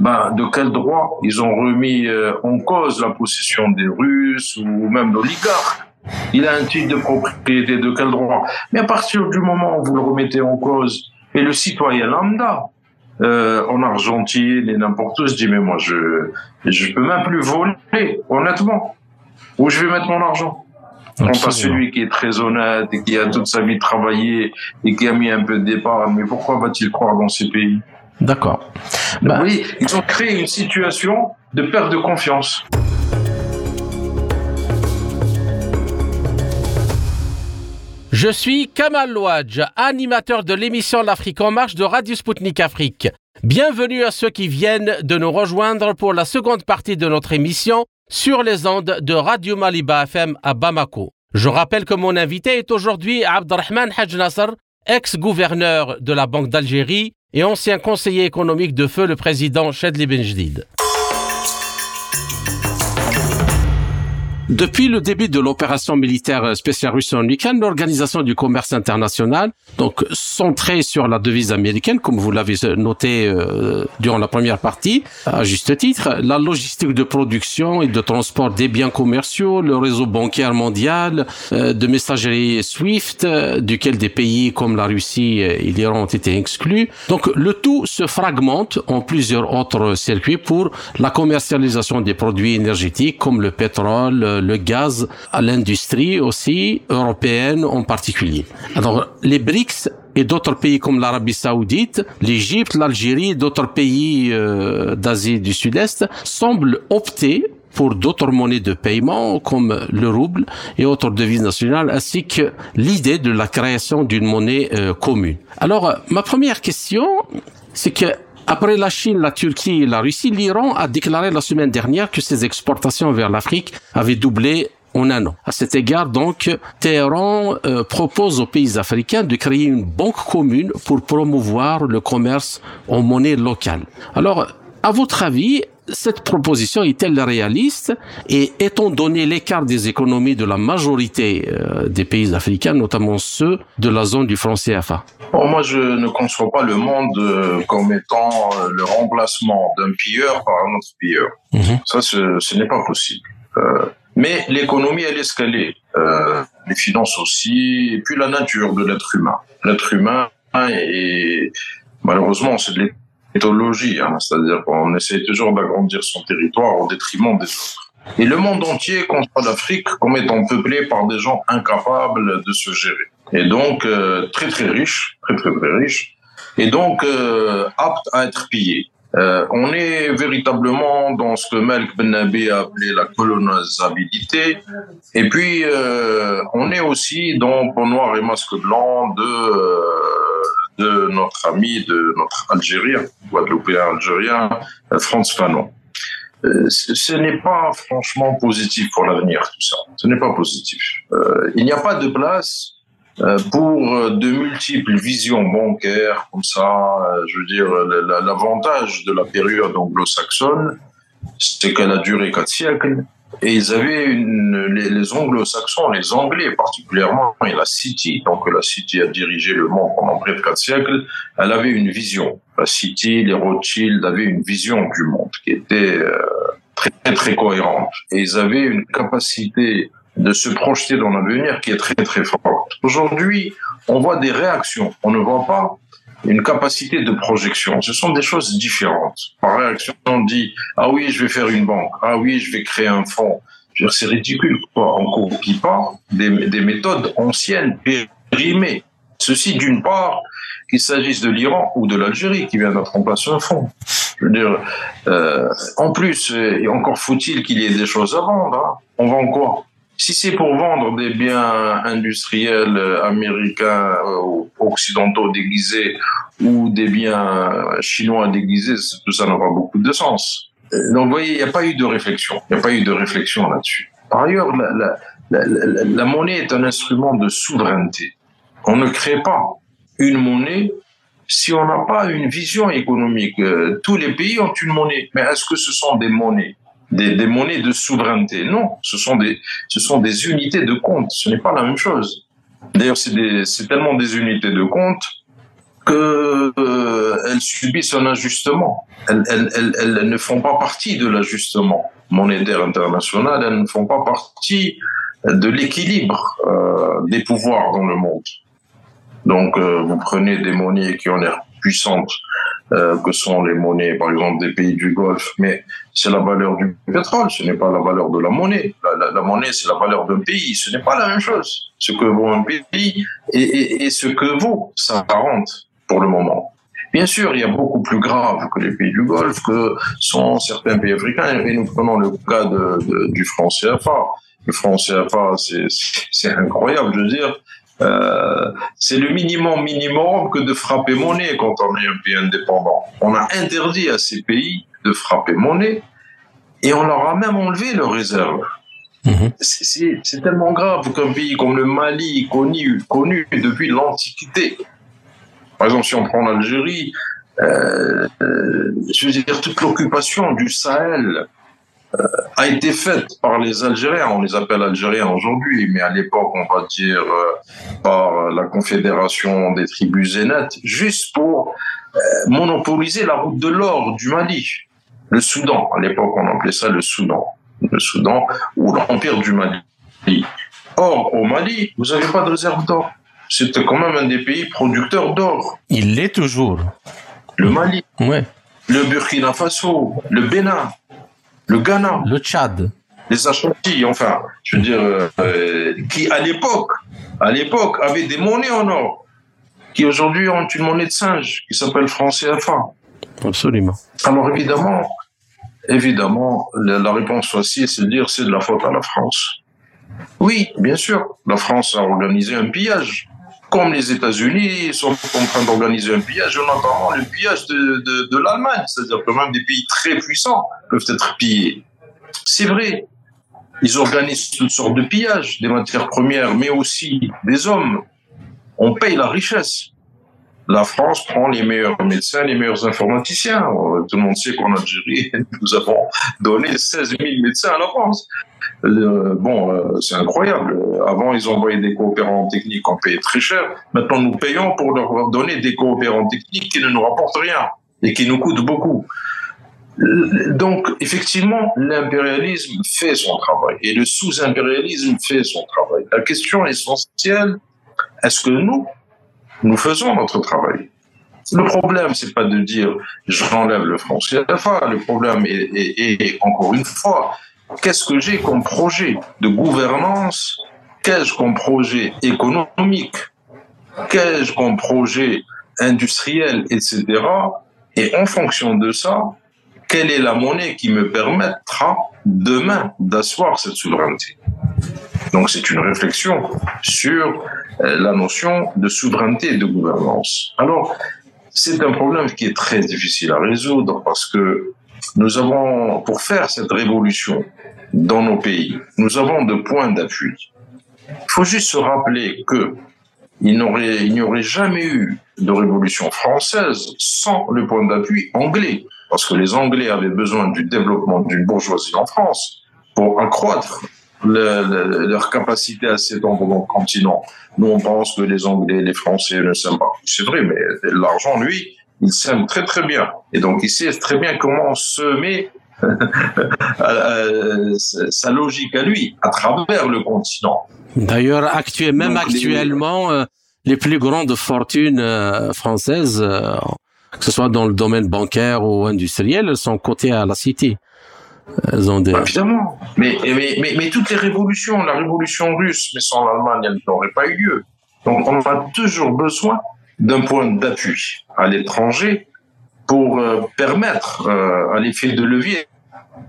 ben, de quel droit ils ont remis euh, en cause la possession des Russes ou même d'oligarques Il a un titre de propriété de quel droit? Mais à partir du moment où vous le remettez en cause, et le citoyen lambda, euh, en Argentine et n'importe où se dit mais moi je je peux même plus voler honnêtement. Où je vais mettre mon argent? Quant à celui qui est très honnête et qui a toute sa vie travaillé et qui a mis un peu de départ, mais pourquoi va-t-il croire dans ces pays? D'accord. Bah... Oui, ils ont créé une situation de perte de confiance. Je suis Kamal Louadj, animateur de l'émission L'Afrique en marche de Radio Sputnik Afrique. Bienvenue à ceux qui viennent de nous rejoindre pour la seconde partie de notre émission sur les ondes de Radio Maliba FM à Bamako. Je rappelle que mon invité est aujourd'hui Abdelrahman Haj Nasser, ex-gouverneur de la Banque d'Algérie et ancien conseiller économique de feu le président Chedli Benjdid. Depuis le début de l'opération militaire spéciale russe en Ukraine, l'organisation du commerce international, donc centrée sur la devise américaine, comme vous l'avez noté euh, durant la première partie, à juste titre, la logistique de production et de transport des biens commerciaux, le réseau bancaire mondial, euh, de messagerie SWIFT, euh, duquel des pays comme la Russie et l'Iran ont été exclus. Donc le tout se fragmente en plusieurs autres circuits pour la commercialisation des produits énergétiques comme le pétrole, le gaz à l'industrie aussi européenne en particulier. Alors les BRICS et d'autres pays comme l'Arabie Saoudite, l'Égypte, l'Algérie d'autres pays euh, d'Asie du Sud-Est semblent opter pour d'autres monnaies de paiement comme le rouble et autres devises nationales, ainsi que l'idée de la création d'une monnaie euh, commune. Alors, ma première question, c'est que après la Chine, la Turquie et la Russie, l'Iran a déclaré la semaine dernière que ses exportations vers l'Afrique avaient doublé en un an. À cet égard, donc, Téhéran euh, propose aux pays africains de créer une banque commune pour promouvoir le commerce en monnaie locale. Alors, à votre avis, cette proposition est-elle réaliste? Et étant donné l'écart des économies de la majorité euh, des pays africains, notamment ceux de la zone du franc CFA Moi, je ne conçois pas le monde euh, comme étant euh, le remplacement d'un pilleur par un autre pilleur. Mhm. Ça, ce, n'est pas possible. mais l'économie, elle est qu'elle est. les finances aussi, et puis la nature de l'être humain. L'être humain est malheureusement, c'est de mythologie, hein, c'est-à-dire qu'on essaie toujours d'agrandir son territoire au détriment des autres. Et le monde entier conçoit l'Afrique comme étant peuplé par des gens incapables de se gérer. Et donc euh, très très riches, très très très riches, et donc euh, aptes à être pillés. Euh, on est véritablement dans ce que Melk Ben a appelé la colonisabilité. Et puis, euh, on est aussi dans Peau noir et masque blanc de euh, de notre ami, de notre Algérien, Guadeloupéen algérien, euh, Franz Fanon. Ce n'est pas franchement positif pour l'avenir, tout ça. Ce n'est pas positif. Il n'y a pas de place pour de multiples visions bancaires comme ça. Je veux dire, l'avantage de la période anglo-saxonne, c'est qu'elle a duré quatre siècles et ils avaient une, les, les anglo-saxons, les anglais particulièrement, et la City, donc la City a dirigé le monde pendant près de quatre siècles, elle avait une vision. La City, les Rothschild avaient une vision du monde qui était euh, très très cohérente. Et ils avaient une capacité de se projeter dans l'avenir qui est très très forte. Aujourd'hui, on voit des réactions. On ne voit pas une capacité de projection. Ce sont des choses différentes. Par réaction, on dit ah oui, je vais faire une banque, ah oui, je vais créer un fonds. C'est ridicule. Quoi. On copie pas des, des méthodes anciennes, périmées. Ceci d'une part, qu'il s'agisse de l'Iran ou de l'Algérie qui vient d'être en place un fonds. Je veux dire, euh, en plus, encore faut-il qu'il y ait des choses à vendre. Hein. On vend quoi? Si c'est pour vendre des biens industriels américains ou euh, occidentaux déguisés ou des biens chinois déguisés, tout ça n'aura beaucoup de sens. Euh, donc, vous voyez, il n'y a pas eu de réflexion. Il n'y a pas eu de réflexion là-dessus. Par ailleurs, la, monnaie est un instrument de souveraineté. On ne crée pas une monnaie si on n'a pas une vision économique. Euh, tous les pays ont une monnaie, mais est-ce que ce sont des monnaies? Des, des, monnaies de souveraineté. Non, ce sont des, ce sont des unités de compte. Ce n'est pas la même chose. D'ailleurs, c'est tellement des unités de compte que euh, elles subissent un ajustement. Elles, elles, elles, elles, ne font pas partie de l'ajustement monétaire international. Elles ne font pas partie de l'équilibre euh, des pouvoirs dans le monde. Donc, euh, vous prenez des monnaies qui ont l'air puissantes, euh, que sont les monnaies, par exemple, des pays du Golfe, mais c'est la valeur du pétrole, ce n'est pas la valeur de la monnaie. La, monnaie, c'est la valeur d'un pays, ce n'est pas la même chose. Ce que vaut un pays et, et, ce que vaut sa rente pour le moment. Bien sûr, il y a beaucoup plus grave que les pays du Golfe, que sont certains pays africains, et nous prenons le cas de, du franc CFA. Le franc CFA, c'est incroyable, veux dire, euh, c'est le minimum minimum que de frapper monnaie quand on est un pays indépendant. On a interdit à ces pays de frapper monnaie et on leur a même enlevé leurs réserves. Mhm. C'est tellement grave qu'un pays comme le Mali, connu, connu depuis l'Antiquité, par exemple si on prend l'Algérie, euh, euh, je veux dire toute l'occupation du Sahel, a été faite par les Algériens, on les appelle Algériens aujourd'hui, mais à l'époque, on va dire euh, par la Confédération des tribus zénètes, juste pour euh, monopoliser la route de l'or du Mali. Le Soudan, à l'époque, on appelait ça le Soudan. Le Soudan ou l'Empire du Mali. Or, au Mali, vous n'avez pas de réserve d'or. C'était quand même un des pays producteurs d'or. Il l'est toujours. Le Mali. Ouais. Le Burkina Faso, le Bénin, le Ghana, le Tchad, les Ashanti, enfin, je veux dire, euh, qui à l'époque, à l'époque, avaient des monnaies en or, qui aujourd'hui ont une monnaie de singe qui s'appelle franc CFA. Absolument. Alors évidemment, évidemment, la, réponse facile, c'est de dire c'est de la faute à la France. Oui, bien sûr, la France a organisé un pillage comme les États-Unis sont en train d'organiser un pillage, notamment le pillage de, l'Allemagne, c'est-à-dire que même des pays très puissants peuvent être pillés. C'est vrai, ils organisent toutes sortes de pillages, des matières premières, mais aussi des hommes. On paye la richesse. La France prend les meilleurs médecins, les meilleurs informaticiens. Tout le monde sait qu'en Algérie, nous avons donné 16 000 médecins à la France bon, euh, c'est incroyable. Avant, ils envoyaient des coopérants techniques, on payait très cher. Maintenant, nous payons pour leur donner des coopérants techniques qui ne nous rapportent rien et qui nous coûtent beaucoup. Donc, effectivement, l'impérialisme fait son travail et le sous-impérialisme fait son travail. La question essentielle, est-ce que nous, nous faisons notre travail le problème, c'est pas de dire j'enlève le franc CFA. Le problème est, encore une fois, qu'est-ce que j'ai comme projet de gouvernance? Qu'ai-je comme projet économique? Qu'ai-je comme projet industriel, etc. Et en fonction de ça, quelle est la monnaie qui me permettra demain d'asseoir cette souveraineté? Donc c'est une réflexion sur euh, la notion de souveraineté et de gouvernance. Alors, c'est un problème qui est très difficile à résoudre parce que nous avons, pour faire cette révolution dans nos pays, nous avons de points d'appui. Il faut juste se rappeler que il n'y aurait jamais eu de révolution française sans le point d'appui anglais, parce que les Anglais avaient besoin du développement d'une bourgeoisie en France pour accroître leur capacité à s'étendre dans le continent. Nous, on pense que les Anglais les Français ne s'aiment pas. C'est vrai, mais l'argent, lui, il s'aime très très bien. Et donc il sait très bien comment semer sa logique à lui, à travers le continent. D'ailleurs, même actuellement, euh, les... plus grandes fortunes euh, françaises, euh, que ce soit dans le domaine bancaire ou industriel, sont cotées à la City. Elles ont des... Évidemment. Mais, toutes les révolutions, la révolution russe, mais sans l'Allemagne, elle n'aurait pas eu lieu. Donc on a toujours besoin d'un point d'appui à l'étranger pour euh, permettre euh, à l'effet de levier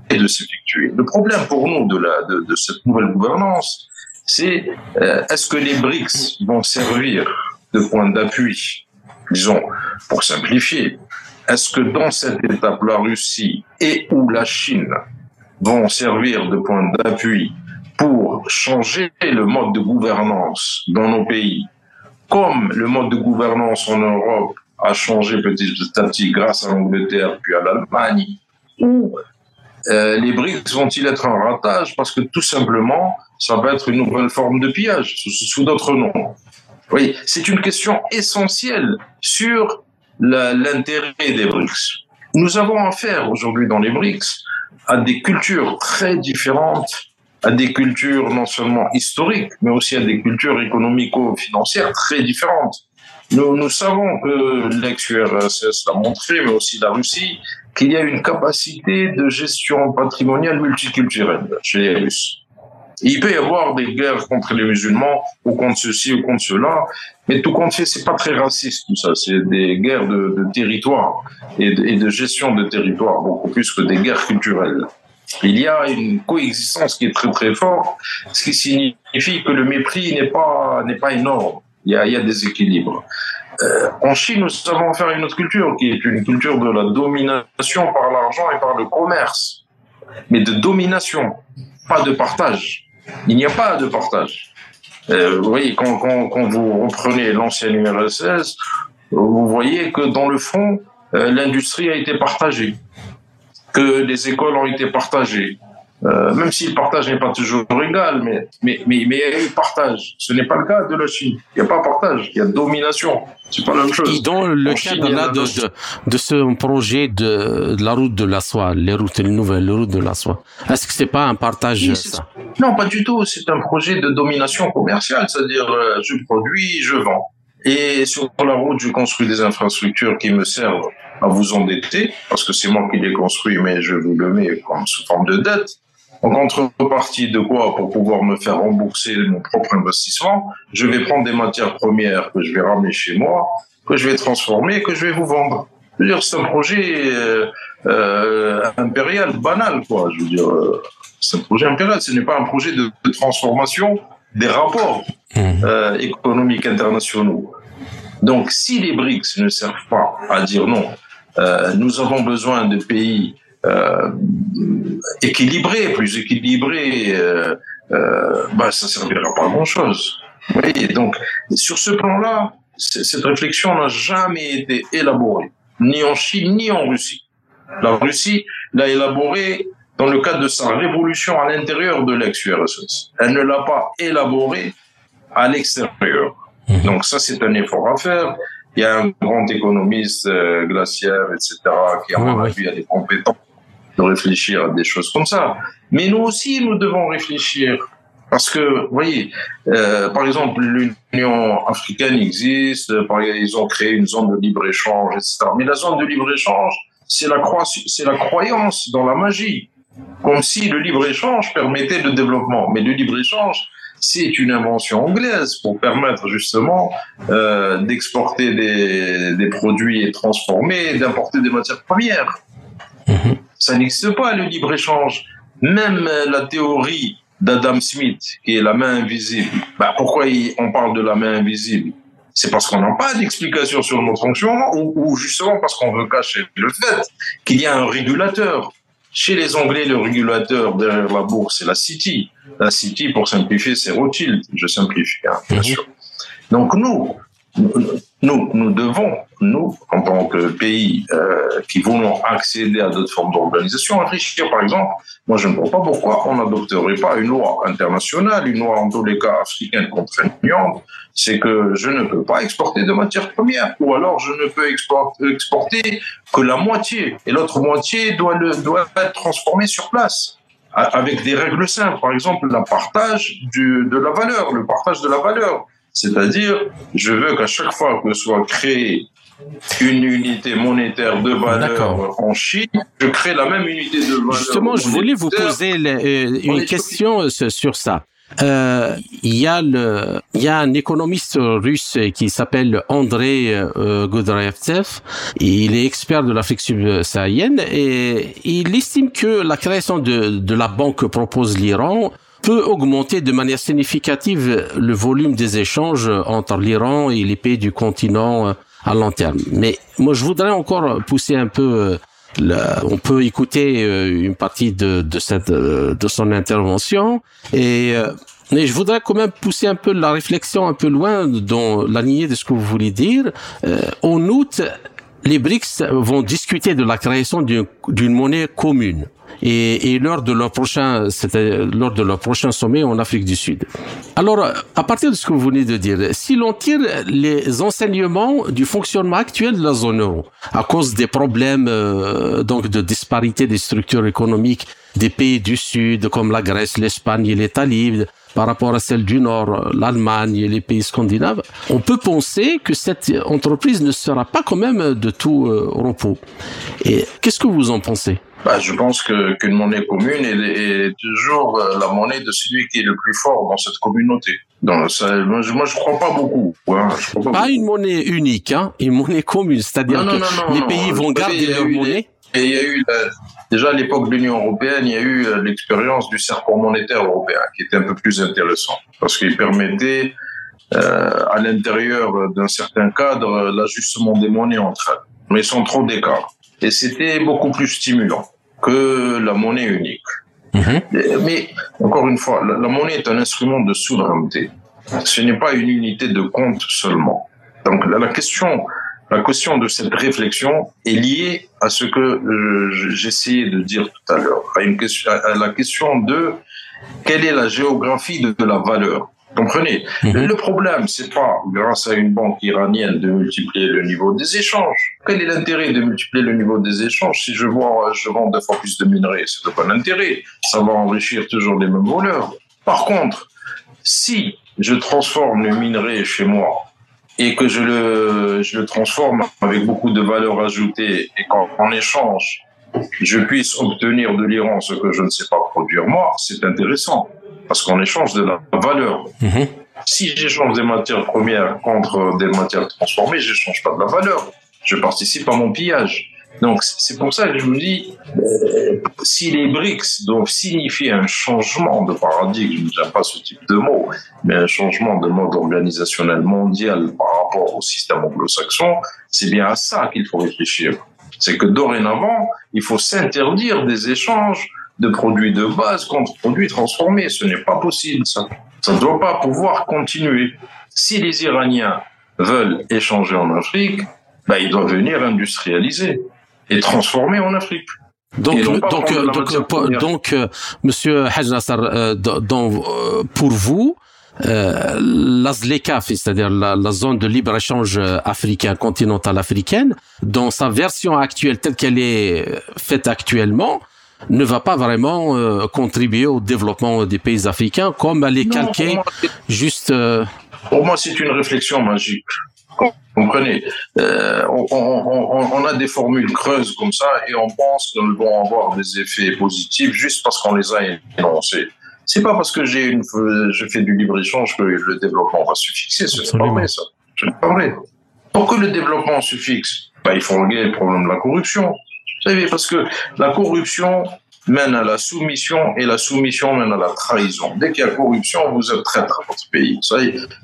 de s'effectuer. Le problème pour nous de cette nouvelle gouvernance, c'est euh, est-ce que les BRICS vont servir de point d'appui, disons, pour simplifier, est-ce que dans cette étape, la Russie et ou la Chine vont servir de point d'appui pour changer le mode de gouvernance dans nos pays comme le mode de gouvernance en Europe a changé petit à petit grâce à l'Angleterre puis à l'Allemagne, ou euh, les BRICS vont-ils être un ratage parce que tout simplement, ça va être une nouvelle forme de pillage sous, d'autres noms? Oui, c'est une question essentielle sur l'intérêt des BRICS. Nous avons affaire aujourd'hui dans les BRICS à des cultures très différentes à des cultures non seulement historiques, mais aussi à des cultures économico-financières très différentes. Nous, nous savons que l'ex-URSS l'a montré, mais aussi la Russie, qu'il y a une capacité de gestion patrimoniale multiculturelle chez les Russes. Il peut y avoir des guerres contre les musulmans, ou contre ceci, ou contre cela, mais tout compte fait, c'est pas très raciste tout ça. C'est des guerres de, territoire et de, et de gestion de territoire, beaucoup plus que des guerres culturelles. Il y a une coexistence qui est très très forte, ce qui signifie que le mépris n'est pas n'est pas énorme. Il y a, il y a des équilibres. Euh, en Chine, nous savons faire une autre culture qui est une culture de la domination par l'argent et par le commerce, mais de domination, pas de partage. Il n'y a pas de partage. Euh, vous voyez, quand, vous reprenez l'ancienne URSS, vous voyez que dans le fond, euh, l'industrie a été partagée, que les écoles ont été partagées, euh, même si le partage n'est pas toujours égal, mais, mais, mais, mais il y a eu partage. Ce n'est pas le cas de la Chine. Il n'y a pas partage, il y a domination. C'est pas la même chose. Et dans le En cadre Chine, là de, d'autres. de, de ce projet de, de la route de la soie, les routes les nouvelles, les routes de la soie, est-ce que c'est pas un partage Oui, ça? Non, pas du tout. C'est un projet de domination commerciale, c'est-à-dire euh, je produis, je vends. Et sur la route, je construis des infrastructures qui me servent à vous endetter, parce que c'est moi qui les construis, mais je vous le mets comme sous forme de dette. En contrepartie de quoi, pour pouvoir me faire rembourser mon propre investissement, je vais prendre des matières premières que je vais ramener chez moi, que je vais transformer, que je vais vous vendre. Je veux dire, c'est un projet euh, euh, impérial, banal, quoi. Je veux dire, euh, c'est un projet impérial. Ce n'est pas un projet de, de transformation des rapports Mhm. euh, économiques internationaux. Donc, si les BRICS ne servent pas à dire non, euh, nous avons besoin de pays euh, équilibrés, plus équilibrés, euh, euh, bah, ça servira pas à grand chose. Vous voyez, donc, sur ce plan-là, cette réflexion n'a jamais été élaborée, ni en Chine, ni en Russie. La Russie l'a élaborée dans le cadre de sa révolution à l'intérieur de l'ex-URSS. Elle ne l'a pas élaborée à l'extérieur. Mhm. Donc ça, c'est un effort à faire. Il y a un grand économiste, euh, glaciaire, etc., qui, à mon avis, a des compétences de réfléchir à des choses comme ça. Mais nous aussi, nous devons réfléchir. Parce que, vous voyez, euh, par exemple, l'Union africaine existe, ils ont créé une zone de libre-échange, etc. Mais la zone de libre-échange, c'est la, croyance dans la magie. Comme si le libre-échange permettait le développement. Mais le libre-échange, c'est une invention anglaise pour permettre justement euh, d'exporter des, des produits transformés d'importer des matières premières. Mhm. Ça n'existe pas, le libre-échange. Même euh, la théorie d'Adam Smith, qui est la main invisible, bah, pourquoi on parle de la main invisible? C'est parce qu'on n'a pas d'explication sur notre fonctionnement ou, ou justement parce qu'on veut cacher le fait qu'il y a un régulateur. Chez les Anglais, le régulateur derrière la bourse, c'est la City. La City, pour simplifier, c'est Rothschild. Je simplifie, hein, bien sûr. Donc nous, nous, nous devons, nous, en tant que pays euh, qui voulons accéder à d'autres formes d'organisation, réfléchir, par exemple, moi je ne vois pas pourquoi on n'adopterait pas une loi internationale, une loi en tous les cas africaine contraignante, c'est que je ne peux pas exporter de matières premières, ou alors je ne peux export- exporter que la moitié, et l'autre moitié doit, le, doit être transformée sur place avec des règles simples. Par exemple, le partage de la valeur, le partage de la valeur. C'est-à-dire, je veux qu'à chaque fois que soit créée une unité monétaire de valeur en Chine, je crée la même unité de valeur. Justement, je voulais vous poser euh, une est question euh, sur ça. Euh, Il y a le, il y a un économiste russe qui s'appelle André euh. Il est expert de l'Afrique subsaharienne et il estime que la création de, de la banque que propose l'Iran peut augmenter de manière significative le volume des échanges entre l'Iran et les pays du continent euh, à long terme. Mais moi, je voudrais encore pousser un peu euh, on peut écouter euh, une partie de, de cette de son intervention et mais je voudrais quand même pousser un peu la réflexion un peu loin dans la lignée de ce que vous voulez dire. En août, les BRICS vont discuter de la création d'une monnaie commune. Et, et lors de leur prochain, c'était lors de leur prochain sommet en Afrique du Sud. Alors, à partir de ce que vous venez de dire, si l'on tire les enseignements du fonctionnement actuel de la zone euro, à cause des problèmes euh, donc de disparité des structures économiques des pays du Sud, comme la Grèce, l'Espagne et l'Italie, par rapport à celle du Nord, l'Allemagne et les pays scandinaves, on peut penser que cette entreprise ne sera pas quand même de tout euh, repos. Et qu'est-ce que vous en pensez? Bah, je pense que qu'une monnaie commune est, est, toujours euh, la monnaie de celui qui est le plus fort dans cette communauté. Donc, ça, moi, je, je crois pas beaucoup. Hein, crois pas, pas une monnaie unique, hein, une monnaie commune, c'est-à-dire que les pays vont garder leur monnaie. Et il y a eu déjà à l'époque de l'Union européenne, il y a eu euh, l'expérience du serpent monétaire européen, qui était un peu plus intéressant parce qu'il permettait euh, à l'intérieur d'un certain cadre l'ajustement des monnaies entre elles, mais sans trop d'écart. Et c'était beaucoup plus stimulant que la monnaie unique. Mhm. Mais encore une fois, la, monnaie est un instrument de souveraineté. Ce n'est pas une unité de compte seulement. Donc la, question, la question de cette réflexion est liée à ce que euh, j'essayais de dire tout à l'heure, à, une question, à la question de quelle est la géographie de la valeur. Comprenez mhm. Le problème, c'est pas grâce à une banque iranienne de multiplier le niveau des échanges. Quel est l'intérêt de multiplier le niveau des échanges si je vends, je vends deux fois plus de minerais? C'est pas l'intérêt? Ça va enrichir toujours les mêmes voleurs. Par contre, si je transforme le minerai chez moi et que je le, je le transforme avec beaucoup de valeur ajoutée et qu'en échange, je puisse obtenir de l'Iran ce que je ne sais pas produire moi, c'est intéressant parce qu'on échange de la valeur. Mhm. Si j'échange des matières premières contre des matières transformées, je n'échange pas de la valeur. Je participe à mon pillage. Donc c'est pour ça que je me dis, euh, si les BRICS doivent signifier un changement de paradigme, je n'aime pas ce type de mot, mais un changement de mode organisationnel mondial par rapport au système anglo-saxon, c'est bien à ça qu'il faut réfléchir. C'est que dorénavant, il faut s'interdire des échanges de produits de base contre produits transformés. Ce n'est pas possible, ça. Ça ne doit pas pouvoir continuer. Si les Iraniens veulent échanger en Afrique, ben, ils doivent venir industrialiser et transformer en Afrique. Donc, donc, euh, donc, donc, euh, Monsieur Haj euh, pour vous, euh, c'est-à-dire la, la, zone de libre-échange africain, continentale africaine, dans sa version actuelle telle qu'elle est faite actuellement, ne va pas vraiment euh, contribuer au développement des pays africains comme elle est calquée juste... Euh, pour moi, c'est une réflexion magique. Vous comprenez? Euh, on, on, on, a des formules creuses comme ça et on pense qu'elles vont avoir des effets positifs juste parce qu'on les a énoncées. C'est pas parce que j'ai une, je fais du libre échange que le développement va se fixer. C'est pas vrai ça. Je pas vrai. Pour que le développement se fixe, bah, il faut régler le problème de la corruption. Vous savez, parce que la corruption mène à la soumission et la soumission mène à la trahison. Dès qu'il y a corruption, vous êtes traître à votre pays. Ça,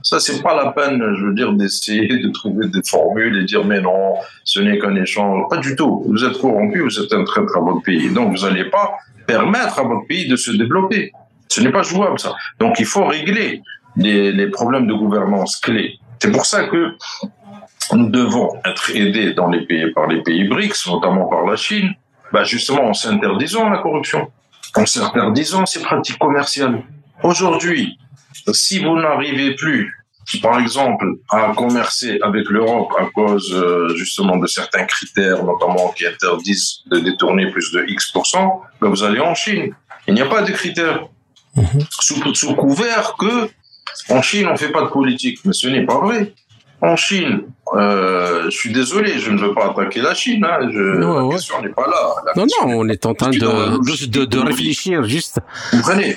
ça c'est pas la peine, je veux dire, d'essayer de trouver des formules et dire mais non, ce n'est qu'un échange. Pas du tout. Vous êtes corrompu, vous êtes un traître à votre pays. Donc vous n'allez pas permettre à votre pays de se développer. Ce n'est pas jouable ça. Donc il faut régler les, les problèmes de gouvernance clés. C'est pour ça que nous devons être aidés dans les pays, par les pays BRICS, notamment par la Chine, bah justement en s'interdisant la corruption, en s'interdisant ces pratiques commerciales. Aujourd'hui, si vous n'arrivez plus, par exemple, à commercer avec l'Europe à cause euh, justement de certains critères, notamment qui interdisent de détourner plus de X%, bah vous allez en Chine. Il n'y a pas de critères. Mhm. Sous, sous couvert que en Chine, on fait pas de politique. Mais ce n'est pas vrai en Chine, euh, je suis désolé, je ne veux pas attaquer la Chine. Hein, je, non, la question n'est pas là. non, non, on est en train de, de, de, réfléchir juste. Vous comprenez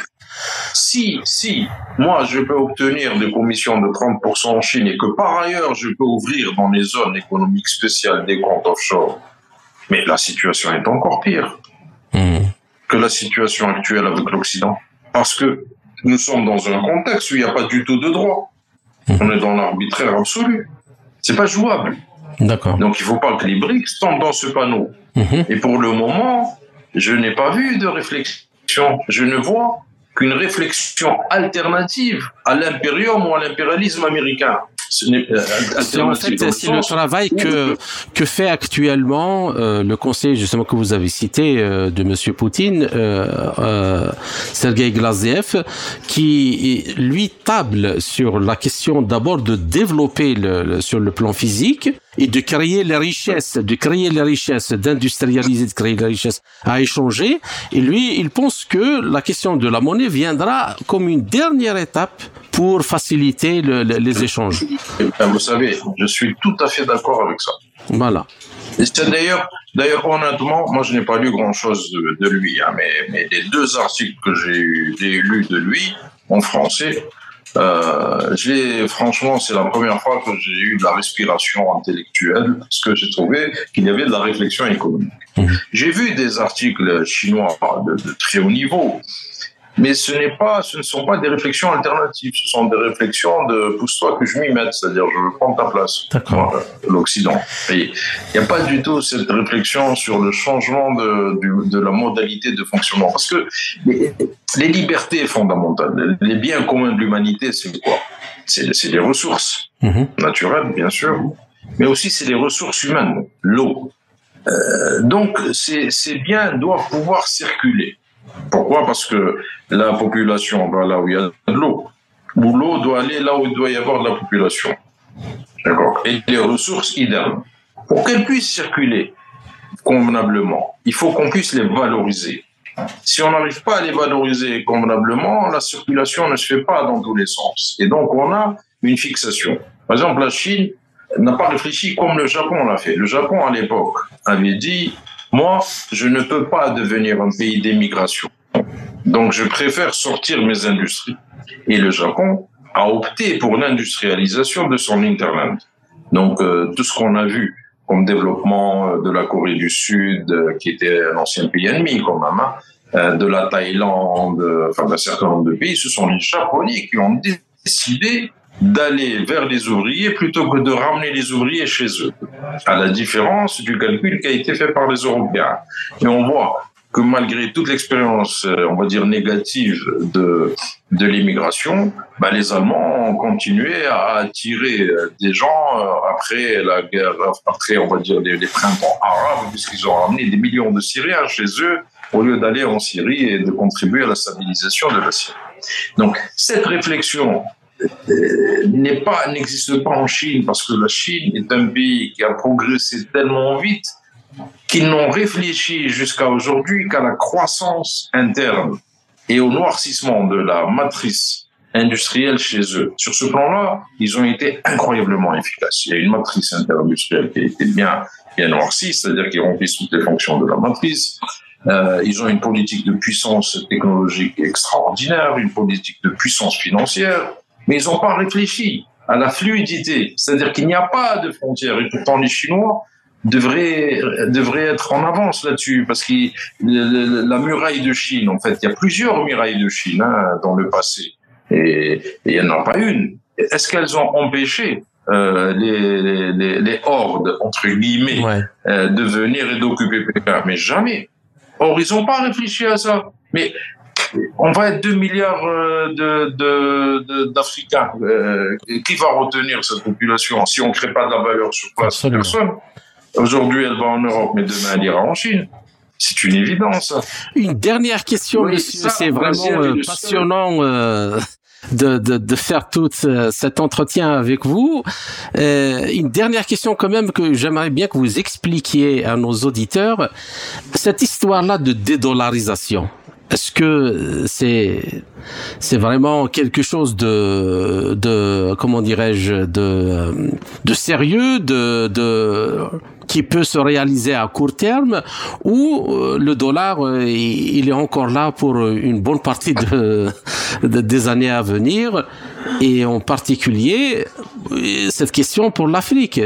si, si, moi, je peux obtenir des commissions de 30% en Chine et que par ailleurs, je peux ouvrir dans les zones économiques spéciales des comptes offshore, mais la situation est encore pire hmm. que la situation actuelle avec l'Occident. Parce que nous sommes dans un contexte où il n'y a pas du tout de droit. On est dans l'arbitraire absolu. C'est pas jouable. D'accord. Donc il faut pas que les briques tombent dans ce panneau. Mhm. Et pour le moment, je n'ai pas vu de réflexion. Je ne vois qu'une réflexion alternative à l'impérium ou à l'impérialisme américain. En fait c'est le travail que que fait actuellement le conseil justement que vous avez cité de Monsieur Poutine, Sergei Glaziev, qui lui table sur la question d'abord de développer le, sur le plan physique et de créer les richesses, de créer les richesses, d'industrialiser, de créer les richesses à échanger. Et lui, il pense que la question de la monnaie viendra comme une dernière étape pour faciliter les échanges. Ben, vous savez, je suis tout à fait d'accord avec ça. Voilà. D'ailleurs, d'ailleurs, honnêtement, moi, je n'ai pas lu grand-chose de, lui, hein, mais, mais les deux articles que j'ai lus de lui en français, euh, j'ai franchement, c'est la première fois que j'ai eu de la respiration intellectuelle parce que j'ai trouvé qu'il y avait de la réflexion économique. Mmh. J'ai vu des articles chinois de, de très haut niveau mais ce n'est pas, ce ne sont pas des réflexions alternatives. Ce sont des réflexions de pousse-toi que je m'y mette, c'est-à-dire je veux prendre ta place. D'accord. L'Occident. Il n'y a pas du tout cette réflexion sur le changement de, de, la modalité de fonctionnement. Parce que les, les libertés fondamentales, les biens communs de l'humanité, c'est quoi? C'est les ressources mhm. naturelles, bien sûr, mais aussi c'est les ressources humaines, l'eau. Euh, donc ces, ces biens doivent pouvoir circuler. Pourquoi? Parce que la population va là où il y a de l'eau, ou l'eau doit aller là où il doit y avoir de la population. D'accord Et les ressources idéales. Pour qu'elles puissent circuler convenablement, il faut qu'on puisse les valoriser. Si on n'arrive pas à les valoriser convenablement, la circulation ne se fait pas dans tous les sens. Et donc, on a une fixation. Par exemple, la Chine n'a pas réfléchi comme le Japon l'a fait. Le Japon, à l'époque, avait dit moi, je ne peux pas devenir un pays d'émigration. Donc, je préfère sortir mes industries. Et le Japon a opté pour l'industrialisation de son interland. Donc, euh, tout ce qu'on a vu comme développement euh, de la Corée du Sud, euh, qui était un ancien pays ennemi quand même, hein, de la Thaïlande, enfin d'un certain nombre de pays, ce sont les Japonais qui ont décidé d'aller vers les ouvriers plutôt que de ramener les ouvriers chez eux, à la différence du calcul qui a été fait par les Européens. Et on voit que malgré toute l'expérience, euh, on va dire négative de de l'immigration, bah, les Allemands ont continué à attirer euh, des gens euh, après la guerre, après on va dire les, les printemps arabes, puisqu'ils ont ramené des millions de Syriens chez eux au lieu d'aller en Syrie et de contribuer à la stabilisation de la Syrie. Donc cette réflexion pas n'existe pas en Chine parce que la Chine est un pays qui a progressé tellement vite qu'ils n'ont réfléchi jusqu'à aujourd'hui qu'à la croissance interne et au noircissement de la matrice industrielle chez eux. Sur ce plan-là, ils ont été incroyablement efficaces. Il y a une matrice interindustrielle qui a été bien, bien noircie, c'est-à-dire qu'ils remplissent toutes les fonctions de la matrice. Euh, ils ont une politique de puissance technologique extraordinaire, une politique de puissance financière mais ils n'ont pas réfléchi à la fluidité, c'est-à-dire qu'il n'y a pas de frontières. Et pourtant, les Chinois devraient, devraient être en avance là-dessus, parce que la muraille de Chine, en fait, il y a plusieurs murailles de Chine hein, dans le passé, et, il n'y en a pas une. Est-ce qu'elles ont empêché euh, les, les, les, hordes, entre guillemets, euh, de venir et d'occuper Pékin? Mais jamais. Or, ils n'ont pas réfléchi à ça. Mais on va être 2 milliards euh, d'Africains. Euh, qui va retenir cette population si on ne crée pas de la valeur sur place Personne. Aujourd'hui, elle va en Europe, mais demain, elle ira en Chine. C'est une évidence. Une dernière question, monsieur. C'est vraiment euh, passionnant. de, faire tout cet entretien avec vous. une dernière question quand même que j'aimerais bien que vous expliquiez à nos auditeurs. Cette histoire-là de dédollarisation, est-ce que c'est c'est vraiment quelque chose de de comment dirais-je de de sérieux de de qui peut se réaliser à court terme ou euh, le dollar euh, il est encore là pour une bonne partie de, de des années à venir et en particulier cette question pour l'Afrique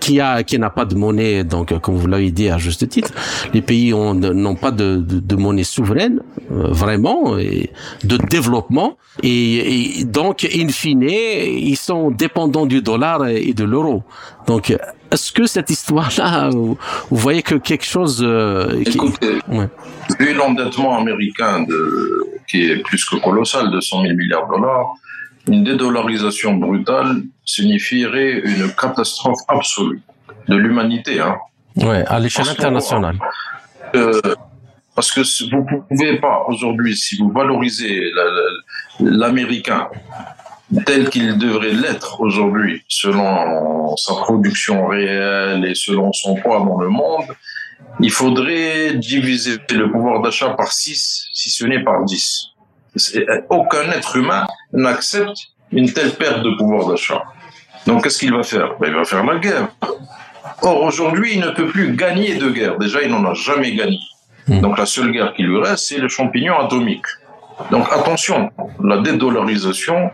qui a qui n'a pas de monnaie, donc comme vous l'avez dit à juste titre, les pays n'ont pas de, de, monnaie souveraine euh, vraiment et de développement et, donc in fine ils sont dépendants du dollar et de l'euro. Donc est-ce que cette histoire-là, vous, voyez que quelque chose euh, Écoutez, vu l'endettement américain de, qui est plus que colossal de 100 000 milliards de dollars, une dédollarisation brutale signifierait une catastrophe absolue de l'humanité. Hein. Ouais, à l'échelle internationale. Euh, parce que vous ne pouvez pas aujourd'hui, si vous valorisez l'américain tel qu'il devrait l'être aujourd'hui, selon sa production réelle et selon son poids dans le monde, il faudrait diviser le pouvoir d'achat par 6, si ce n'est par 10. Aucun être humain n'accepte une telle perte de pouvoir d'achat. Donc qu'est-ce qu'il va faire? Ben, Il va faire la guerre. Or, aujourd'hui, il ne peut plus gagner de guerre. Déjà, il n'en a jamais gagné. Hmm. Donc la seule guerre qui lui reste, c'est le champignon atomique. Donc attention, la dédollarisation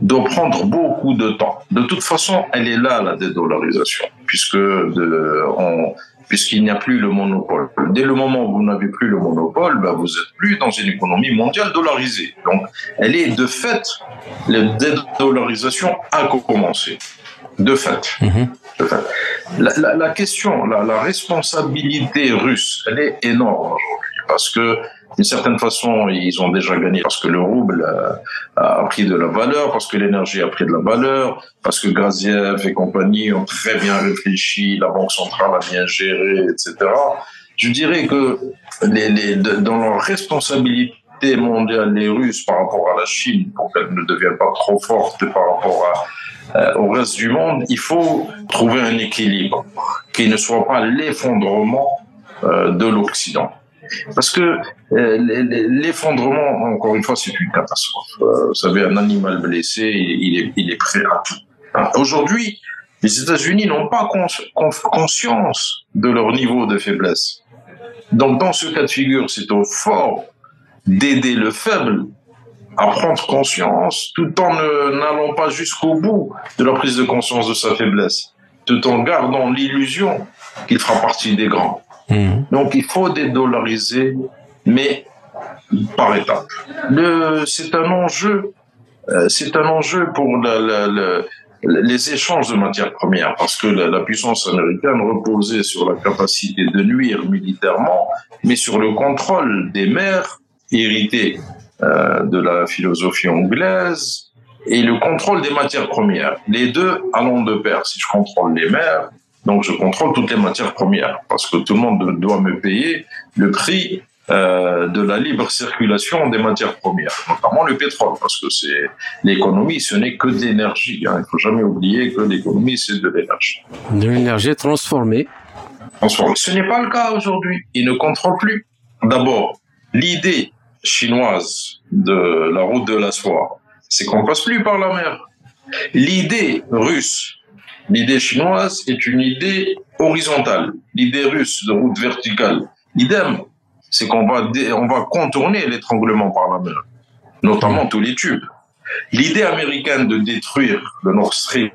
doit prendre beaucoup de temps. De toute façon, elle est là, la dédollarisation, puisque de, on, puisqu'il n'y a plus le monopole. Dès le moment où vous n'avez plus le monopole, ben vous êtes plus dans une économie mondiale dollarisée. Donc, elle est de fait, la dédollarisation a commencé. De fait. Mhm. de fait. La, la, la, question, la, la responsabilité russe, elle est énorme aujourd'hui parce que d'une certaine façon, ils ont déjà gagné parce que le rouble a, pris de la valeur, parce que l'énergie a pris de la valeur, parce que Graziev et compagnie ont très bien réfléchi, la Banque centrale a bien géré, etc. Je dirais que les, les, dans leur responsabilité mondiale, les Russes par rapport à la Chine, pour qu'elle ne devienne pas trop forte par rapport à, euh, au reste du monde, il faut trouver un équilibre qui ne soit pas l'effondrement euh, de l'Occident. Parce que euh, l'effondrement, encore une fois, c'est une catastrophe. Euh, vous savez, un animal blessé, il est, prêt à tout. Aujourd'hui, les États-Unis n'ont pas conscience de leur niveau de faiblesse. Donc, dans ce cas de figure, c'est au fort d'aider le faible à prendre conscience, tout en n'allant pas jusqu'au bout de la prise de conscience de sa faiblesse, tout en gardant l'illusion qu'il fera partie des grands. Mhm. Donc il faut dédollariser, mais par étapes. C'est un enjeu, euh, c'est un enjeu pour les échanges de matières premières, parce que la, puissance américaine reposait sur la capacité de nuire militairement, mais sur le contrôle des mers héritées euh, de la philosophie anglaise et le contrôle des matières premières. Les deux allons de pair. Si je contrôle les mers, donc je contrôle toutes les matières premières parce que tout le monde doit me payer le prix euh, de la libre circulation des matières premières, notamment le pétrole, parce que c'est l'économie, ce n'est que de l'énergie. Hein. Il faut jamais oublier que l'économie c'est de l'énergie. De l'énergie transformée. Transformée. Ce n'est pas le cas aujourd'hui. Ils ne contrôlent plus. D'abord, l'idée chinoise de la route de la soie, c'est qu'on passe plus par la mer. L'idée russe L'idée chinoise est une idée horizontale. L'idée russe de route verticale, idem, c'est qu'on va, on va contourner l'étranglement par la mer, notamment tous les tubes. L'idée américaine de détruire le Nord Stream,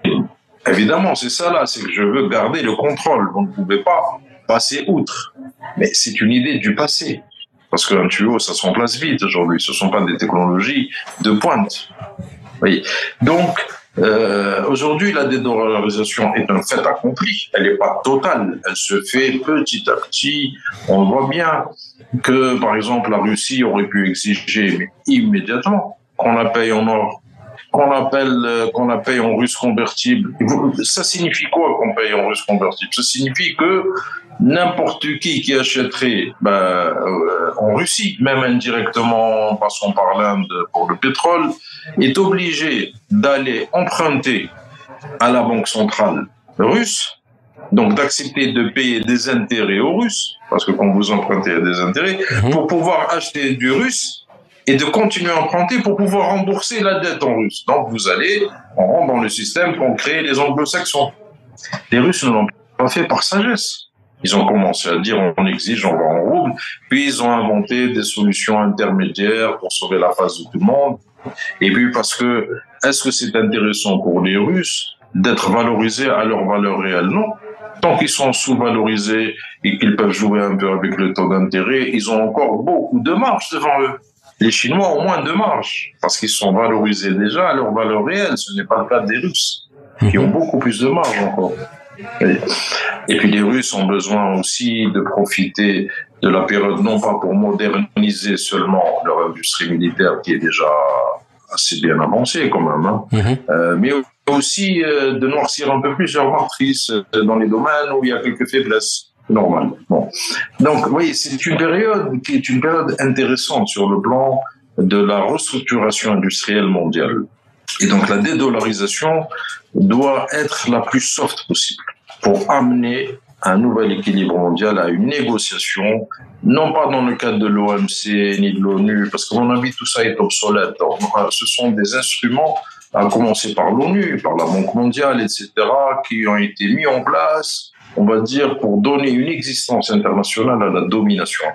évidemment, c'est ça là, c'est que je veux garder le contrôle. Vous ne pouvez pas passer outre. Mais c'est une idée du passé. Parce qu'un tuyau, ça se remplace vite aujourd'hui. Ce ne sont pas des technologies de pointe. Oui. Donc, euh, Aujourd'hui, la dédollarisation est un fait accompli. Elle n'est pas totale. Elle se fait petit à petit. On voit bien que, par exemple, la Russie aurait pu exiger immédiatement qu'on la paye en or, qu'on appelle, euh, qu'on la paye en russe convertible. Ça signifie quoi qu'on paye en russe convertible? Ça signifie que n'importe qui qui achèterait ben, euh, en Russie, même indirectement, en passant par l'Inde pour le pétrole, est obligé d'aller emprunter à la banque centrale russe, donc d'accepter de payer des intérêts aux Russes, parce que quand vous empruntez, il y a des intérêts, mhm. pour pouvoir acheter du russe et de continuer à emprunter pour pouvoir rembourser la dette en russe. Donc vous allez, on rentre dans le système qu'ont créé les anglo-saxons. Les Russes ne l'ont pas fait par sagesse. Ils ont commencé à dire on exige, on va en rouble. Puis ils ont inventé des solutions intermédiaires pour sauver la face de tout le monde. Et puis parce que est-ce que c'est intéressant pour les Russes d'être valorisés à leur valeur réelle? Non. Tant qu'ils sont sous-valorisés et qu'ils peuvent jouer un peu avec le taux d'intérêt, ils ont encore beaucoup de marge devant eux. Les Chinois ont moins de marge parce qu'ils sont valorisés déjà à leur valeur réelle. Ce n'est pas le cas des Russes qui ont beaucoup plus de marge encore. Et puis les Russes ont besoin aussi de profiter de la période, non pas pour moderniser seulement leur industrie militaire qui est déjà assez bien avancé quand même, hein. Mhm. Euh, mais aussi euh, de noircir un peu plus leur matrice euh, dans les domaines où il y a quelques faiblesses. Normal. Bon. Donc, vous voyez, c'est une période qui est une période intéressante sur le plan de la restructuration industrielle mondiale. Et donc, la dédollarisation doit être la plus soft possible pour amener un nouvel équilibre mondial à une négociation, non pas dans le cadre de l'OMC ni de l'ONU, parce qu'à mon avis, tout ça est obsolète. Ce sont des instruments, à commencer par l'ONU, par la Banque mondiale, etc., qui ont été mis en place, on va dire, pour donner une existence internationale à la domination.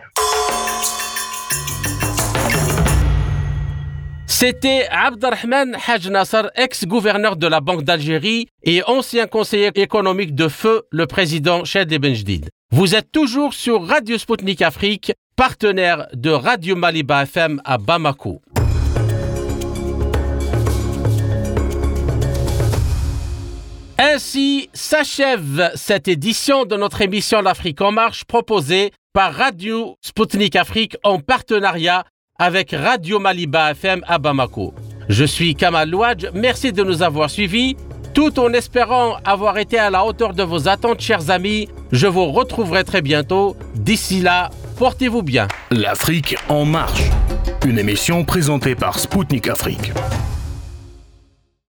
C'était Abdelrahman Haj Nasser, ex-gouverneur de la Banque d'Algérie et ancien conseiller économique de feu, le président Ched Benjdid. Vous êtes toujours sur Radio Sputnik Afrique, partenaire de Radio Maliba FM à Bamako. Ainsi s'achève cette édition de notre émission L'Afrique en marche proposée par Radio Sputnik Afrique en partenariat avec Radio Maliba FM à Bamako. Je suis Kamal Louadj, merci de nous avoir suivis. Tout en espérant avoir été à la hauteur de vos attentes, chers amis, je vous retrouverai très bientôt. D'ici là, portez-vous bien. L'Afrique en marche. Une émission présentée par Spoutnik Afrique.